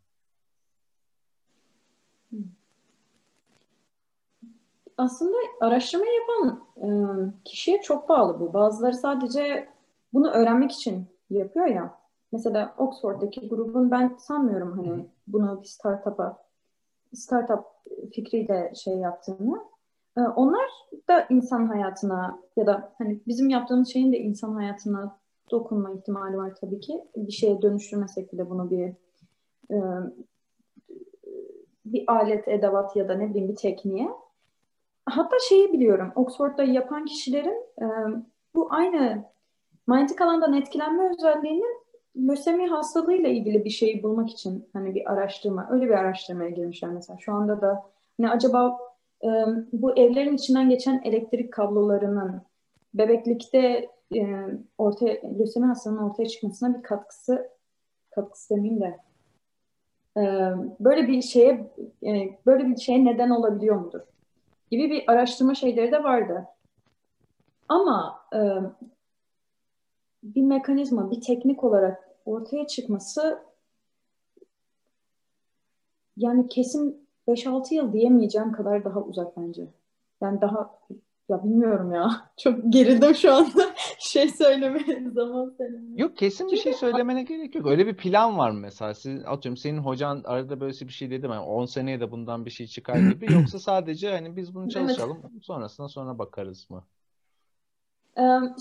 Aslında araştırma yapan e, kişiye çok bağlı bu. Bazıları sadece bunu öğrenmek için yapıyor ya. Mesela Oxford'daki grubun ben sanmıyorum hani bunu bir startup'a startup fikriyle şey yaptığını. E, onlar da insan hayatına ya da hani bizim yaptığımız şeyin de insan hayatına dokunma ihtimali var tabii ki. Bir şeye dönüştürmesek bile bunu bir e, bir alet, edevat ya da ne bileyim bir tekniğe. Hatta şeyi biliyorum, Oxford'da yapan kişilerin e, bu aynı manyetik alandan etkilenme özelliğinin lösemi hastalığıyla ilgili bir şeyi bulmak için hani bir araştırma, öyle bir araştırmaya girmişler mesela. Şu anda da ne acaba e, bu evlerin içinden geçen elektrik kablolarının bebeklikte e, ortaya lösemi hastalığının ortaya çıkmasına bir katkısı katkısı demeyeyim de böyle bir şeye e, böyle bir şeye neden olabiliyor mudur? gibi bir araştırma şeyleri de vardı. Ama e, bir mekanizma, bir teknik olarak ortaya çıkması yani kesin 5-6 yıl diyemeyeceğim kadar daha uzak bence. Yani daha ya bilmiyorum ya. Çok gerildim şu anda. şey söylemeye zaman söylemeye. Yok kesin bir şey söylemene gerek yok. Öyle bir plan var mesela. Siz atıyorum senin hocan arada böyle bir şey dedi mi? Yani 10 seneye de bundan bir şey çıkar gibi. Yoksa sadece hani biz bunu çalışalım. Sonrasına sonra bakarız mı?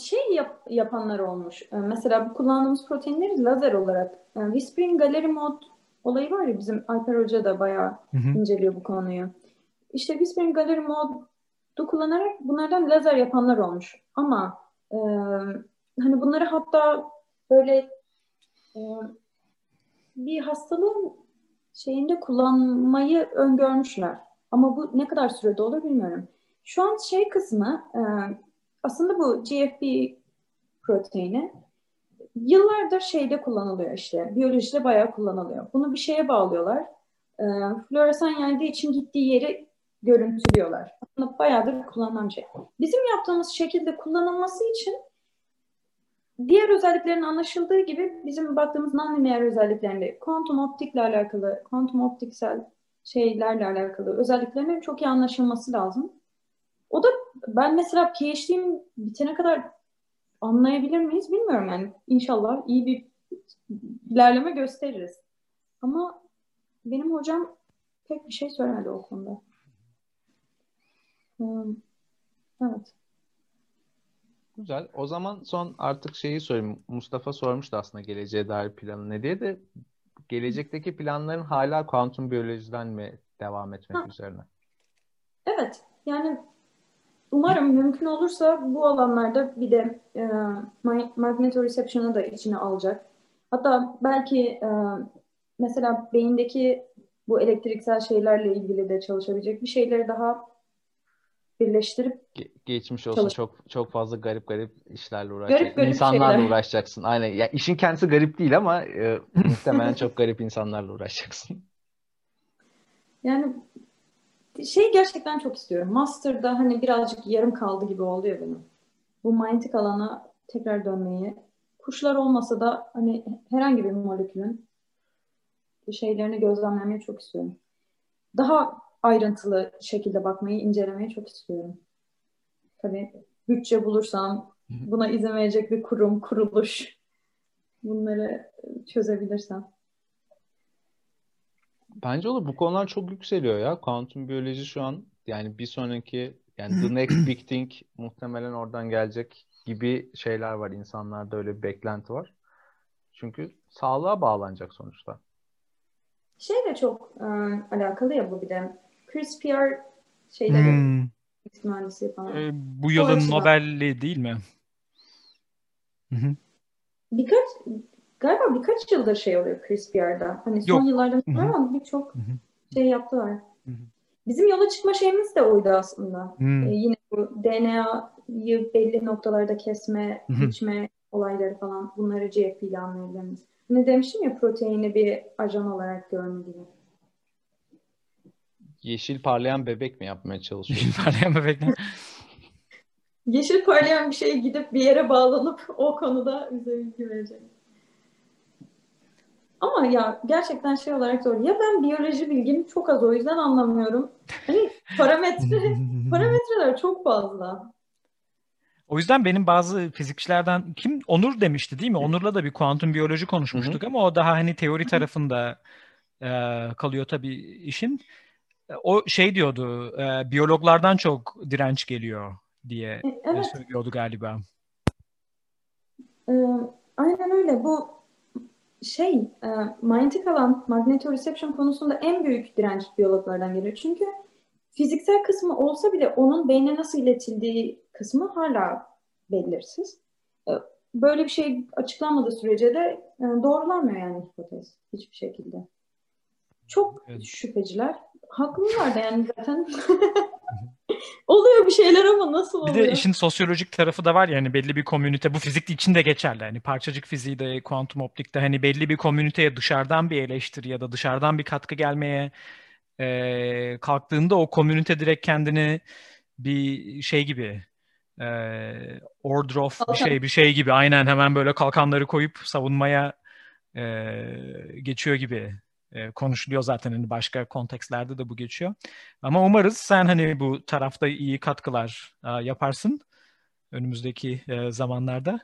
şey yap, yapanlar olmuş. Mesela bu kullandığımız proteinleri lazer olarak Whispering Gallery Mode olayı var ya bizim Alper Hoca da bayağı hı hı. inceliyor bu konuyu. İşte Whispering Gallery Mode'u kullanarak bunlardan lazer yapanlar olmuş. Ama e, hani bunları hatta böyle e, bir hastalığın şeyinde kullanmayı öngörmüşler. Ama bu ne kadar sürede olur bilmiyorum. Şu an şey kısmı e, aslında bu GFP proteini yıllardır şeyde kullanılıyor işte. Biyolojide bayağı kullanılıyor. Bunu bir şeye bağlıyorlar. E, floresan yaydığı için gittiği yeri görüntülüyorlar. Aslında bayağıdır kullanılan şey. Bizim yaptığımız şekilde kullanılması için diğer özelliklerin anlaşıldığı gibi bizim baktığımız non-linear özelliklerinde kuantum optikle alakalı, kuantum optiksel şeylerle alakalı özelliklerinin çok iyi anlaşılması lazım. O da ben mesela PhD'm bitene kadar anlayabilir miyiz bilmiyorum yani. İnşallah iyi bir ilerleme gösteririz. Ama benim hocam pek bir şey söylemedi o konuda. Hmm. Evet. Güzel. O zaman son artık şeyi sorayım. Mustafa sormuştu aslında geleceğe dair planı ne diye de gelecekteki planların hala kuantum biyolojiden mi devam etmek ha. üzerine? Evet. Yani umarım mümkün olursa bu alanlarda bir de e, magnetoreception'ı da içine alacak. Hatta belki e, mesela beyindeki bu elektriksel şeylerle ilgili de çalışabilecek bir şeyleri daha birleştirip Ge- geçmiş olsun çalış- çok çok fazla garip garip işlerle uğraşacaksın. Garip garip insanlarla şeyler. uğraşacaksın. Aynen. Ya işin kendisi garip değil ama e, muhtemelen çok garip insanlarla uğraşacaksın. Yani şey gerçekten çok istiyorum. Master'da hani birazcık yarım kaldı gibi oluyor benim. Bu manyetik alana tekrar dönmeyi. Kuşlar olmasa da hani herhangi bir molekülün şeylerini gözlemlemeyi çok istiyorum. Daha ayrıntılı şekilde bakmayı, incelemeyi çok istiyorum. Tabii bütçe bulursam, buna izin verecek bir kurum, kuruluş bunları çözebilirsem. Bence olur. Bu konular çok yükseliyor ya. Kuantum biyoloji şu an yani bir sonraki yani the next big thing muhtemelen oradan gelecek gibi şeyler var. İnsanlarda öyle bir beklenti var. Çünkü sağlığa bağlanacak sonuçta. Şey de çok e, alakalı ya bu bir de. CRISPR şeyleri hmm. mühendisi falan. Ee, bu yılın Sonrasında, Nobel'li değil mi? Hı-hı. Birkaç galiba birkaç yıldır şey oluyor CRISPR'da. Hani son Yok. yıllarda ama birçok şey yaptılar. Hı-hı. Bizim yola çıkma şeyimiz de oydu aslında. Ee, yine bu DNA'yı belli noktalarda kesme, Hı-hı. biçme olayları falan bunları GFP ile anlayabiliriz. Ne demiştim ya proteini bir ajan olarak görme gibi. Yeşil parlayan bebek mi yapmaya çalışıyorsun? Yeşil parlayan bebek mi? Yeşil parlayan bir şey gidip bir yere bağlanıp o konuda bize bilgi verecek. Ama ya gerçekten şey olarak zor. Ya ben biyoloji bilgim çok az o yüzden anlamıyorum. Hani parametre parametreler çok fazla. O yüzden benim bazı fizikçilerden kim Onur demişti değil mi? Onur'la da bir kuantum biyoloji konuşmuştuk ama o daha hani teori tarafında e, kalıyor tabii işin. O şey diyordu, e, biyologlardan çok direnç geliyor diye E, Evet, söylüyordu galiba. e, aynen öyle. Bu şey, e, manyetik alan, magnetoreception konusunda en büyük direnç biyologlardan geliyor. Çünkü fiziksel kısmı olsa bile onun beyne nasıl iletildiği kısmı hala belirsiz. E, Böyle bir şey açıklanmadığı sürece de e, doğrulanmıyor yani hipotez hiçbir şekilde. Çok Evet. şüpheciler. Haklılar da yani zaten. Oluyor bir şeyler ama nasıl Bir oluyor? de işin sosyolojik tarafı da var ya hani belli bir komünite bu fizik için de geçerli. Hani parçacık fiziği de kuantum optikte hani belli bir komüniteye dışarıdan bir eleştiri ya da dışarıdan bir katkı gelmeye e, kalktığında o komünite direkt kendini bir şey gibi e, order of bir şey bir şey gibi aynen hemen böyle kalkanları koyup savunmaya e, geçiyor gibi e, konuşuluyor zaten hani başka kontekstlerde de bu geçiyor. Ama umarız sen hani bu tarafta iyi katkılar e, yaparsın önümüzdeki e, zamanlarda.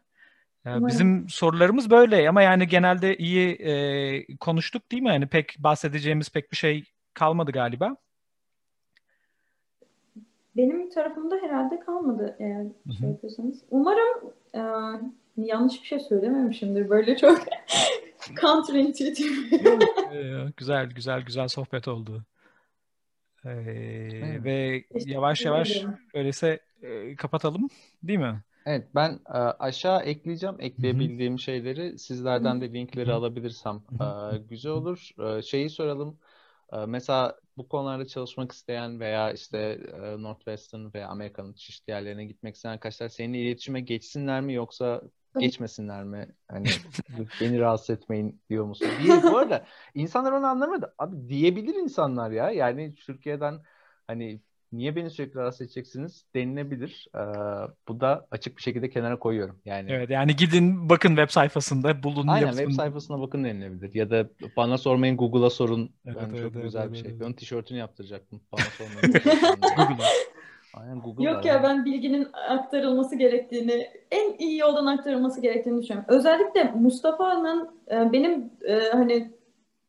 Umarım. bizim sorularımız böyle ama yani genelde iyi e, konuştuk değil mi? Yani pek bahsedeceğimiz pek bir şey kalmadı galiba. Benim tarafımda herhalde kalmadı eğer Hı şey yapıyorsanız. Umarım e, yanlış bir şey söylememişimdir. Böyle çok counterintuitive. Güzel güzel güzel sohbet oldu. Ee, Evet. ve Teşekkür yavaş yavaş ederim. öyleyse e, kapatalım değil mi? Evet ben e, aşağı ekleyeceğim ekleyebildiğim şeyleri sizlerden de linkleri Hı hı. alabilirsem e, güzel olur. E, şeyi soralım. E, mesela bu konularda çalışmak isteyen veya işte e, Northwestern veya Amerika'nın çeşitli yerlerine gitmek isteyen arkadaşlar seninle iletişime geçsinler mi yoksa. Geçmesinler mi? Hani beni rahatsız etmeyin diyor musun? Diye, bu arada insanlar onu anlamadı. Abi diyebilir insanlar ya. Yani Türkiye'den hani niye beni sürekli rahatsız edeceksiniz denilebilir. Ee, bu da açık bir şekilde kenara koyuyorum. Yani Evet yani gidin bakın web sayfasında bulun aynen yapın. web sayfasına bakın denilebilir. Ya da bana sormayın Google'a sorun. Evet, ben evet, çok evet, güzel evet, bir şey. evet. Onun tişörtünü yaptıracaktım. Bana sormayın. Google'a. Aynen Google Yok ya ben bilginin aktarılması gerektiğini, en iyi yoldan aktarılması gerektiğini düşünüyorum. Özellikle Mustafa'nın e, benim e, hani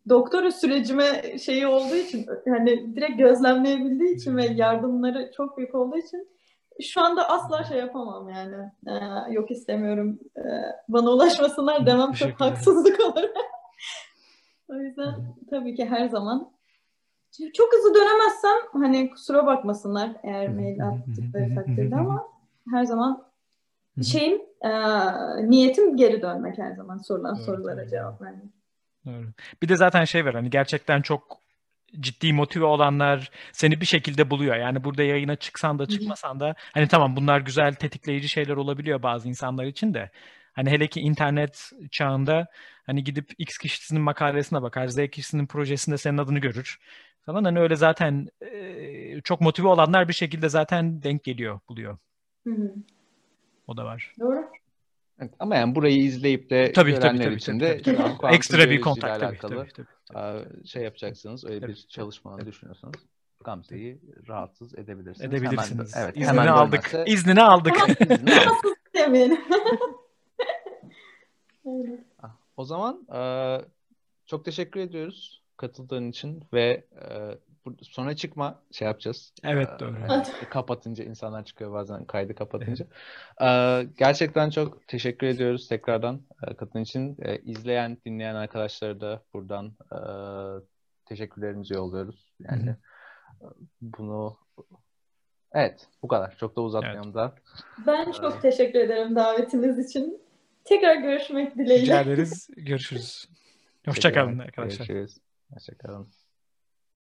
doktora sürecime şeyi olduğu için hani direkt gözlemleyebildiği için ve yardımları çok büyük olduğu için şu anda asla şey yapamam yani. E, yok istemiyorum. e, bana ulaşmasınlar demem çok haksızlık olur. o yüzden tabii ki her zaman çok hızlı dönemezsem hani kusura bakmasınlar eğer mail attıkları takdirde ama her zaman şeyim e, niyetim geri dönmek her zaman sorulan Evet, sorulara evet. cevap vermek. Doğru. Bir de zaten şey var hani gerçekten çok ciddi motive olanlar seni bir şekilde buluyor. Yani burada yayına çıksan da çıkmasan da hani tamam bunlar güzel tetikleyici şeyler olabiliyor bazı insanlar için de. Hani hele ki internet çağında hani gidip X kişisinin makalesine bakar, Z kişisinin projesinde senin adını görür falan. Hani öyle zaten e, çok motive olanlar bir şekilde zaten denk geliyor, buluyor. Hı hı. O da var. Doğru. Evet, ama yani burayı izleyip de Tabii tabii görenler tabii. için tabii, de tabii, tabii. kuantum Ekstra bir kontak tabii alakalı tabii tabii. Aa, şey yapacaksınız, öyle Tabii. bir çalışma düşünüyorsanız Gamze'yi rahatsız edebilirsiniz. Edebilirsiniz. Hemen, evet, İznini hemen aldık. dönmezse- İznini aldık. İznini aldık. Öyle. O zaman e, çok teşekkür ediyoruz katıldığın için ve e, sonra çıkma şey yapacağız. Evet, E, doğru. hani kapatınca insanlar çıkıyor bazen kaydı kapatınca. E, gerçekten çok teşekkür ediyoruz tekrardan e, katıldığın için. E, izleyen, dinleyen arkadaşlara da buradan e, teşekkürlerimizi yolluyoruz. Yani e, bunu Evet, bu kadar. Çok da uzatmayalım da. Ben çok teşekkür ederim davetiniz için. Tekrar görüşmek dileğiyle. Rica ederiz. Görüşürüz. Hoşçakalın arkadaşlar. Görüşürüz. Hoşçakalın.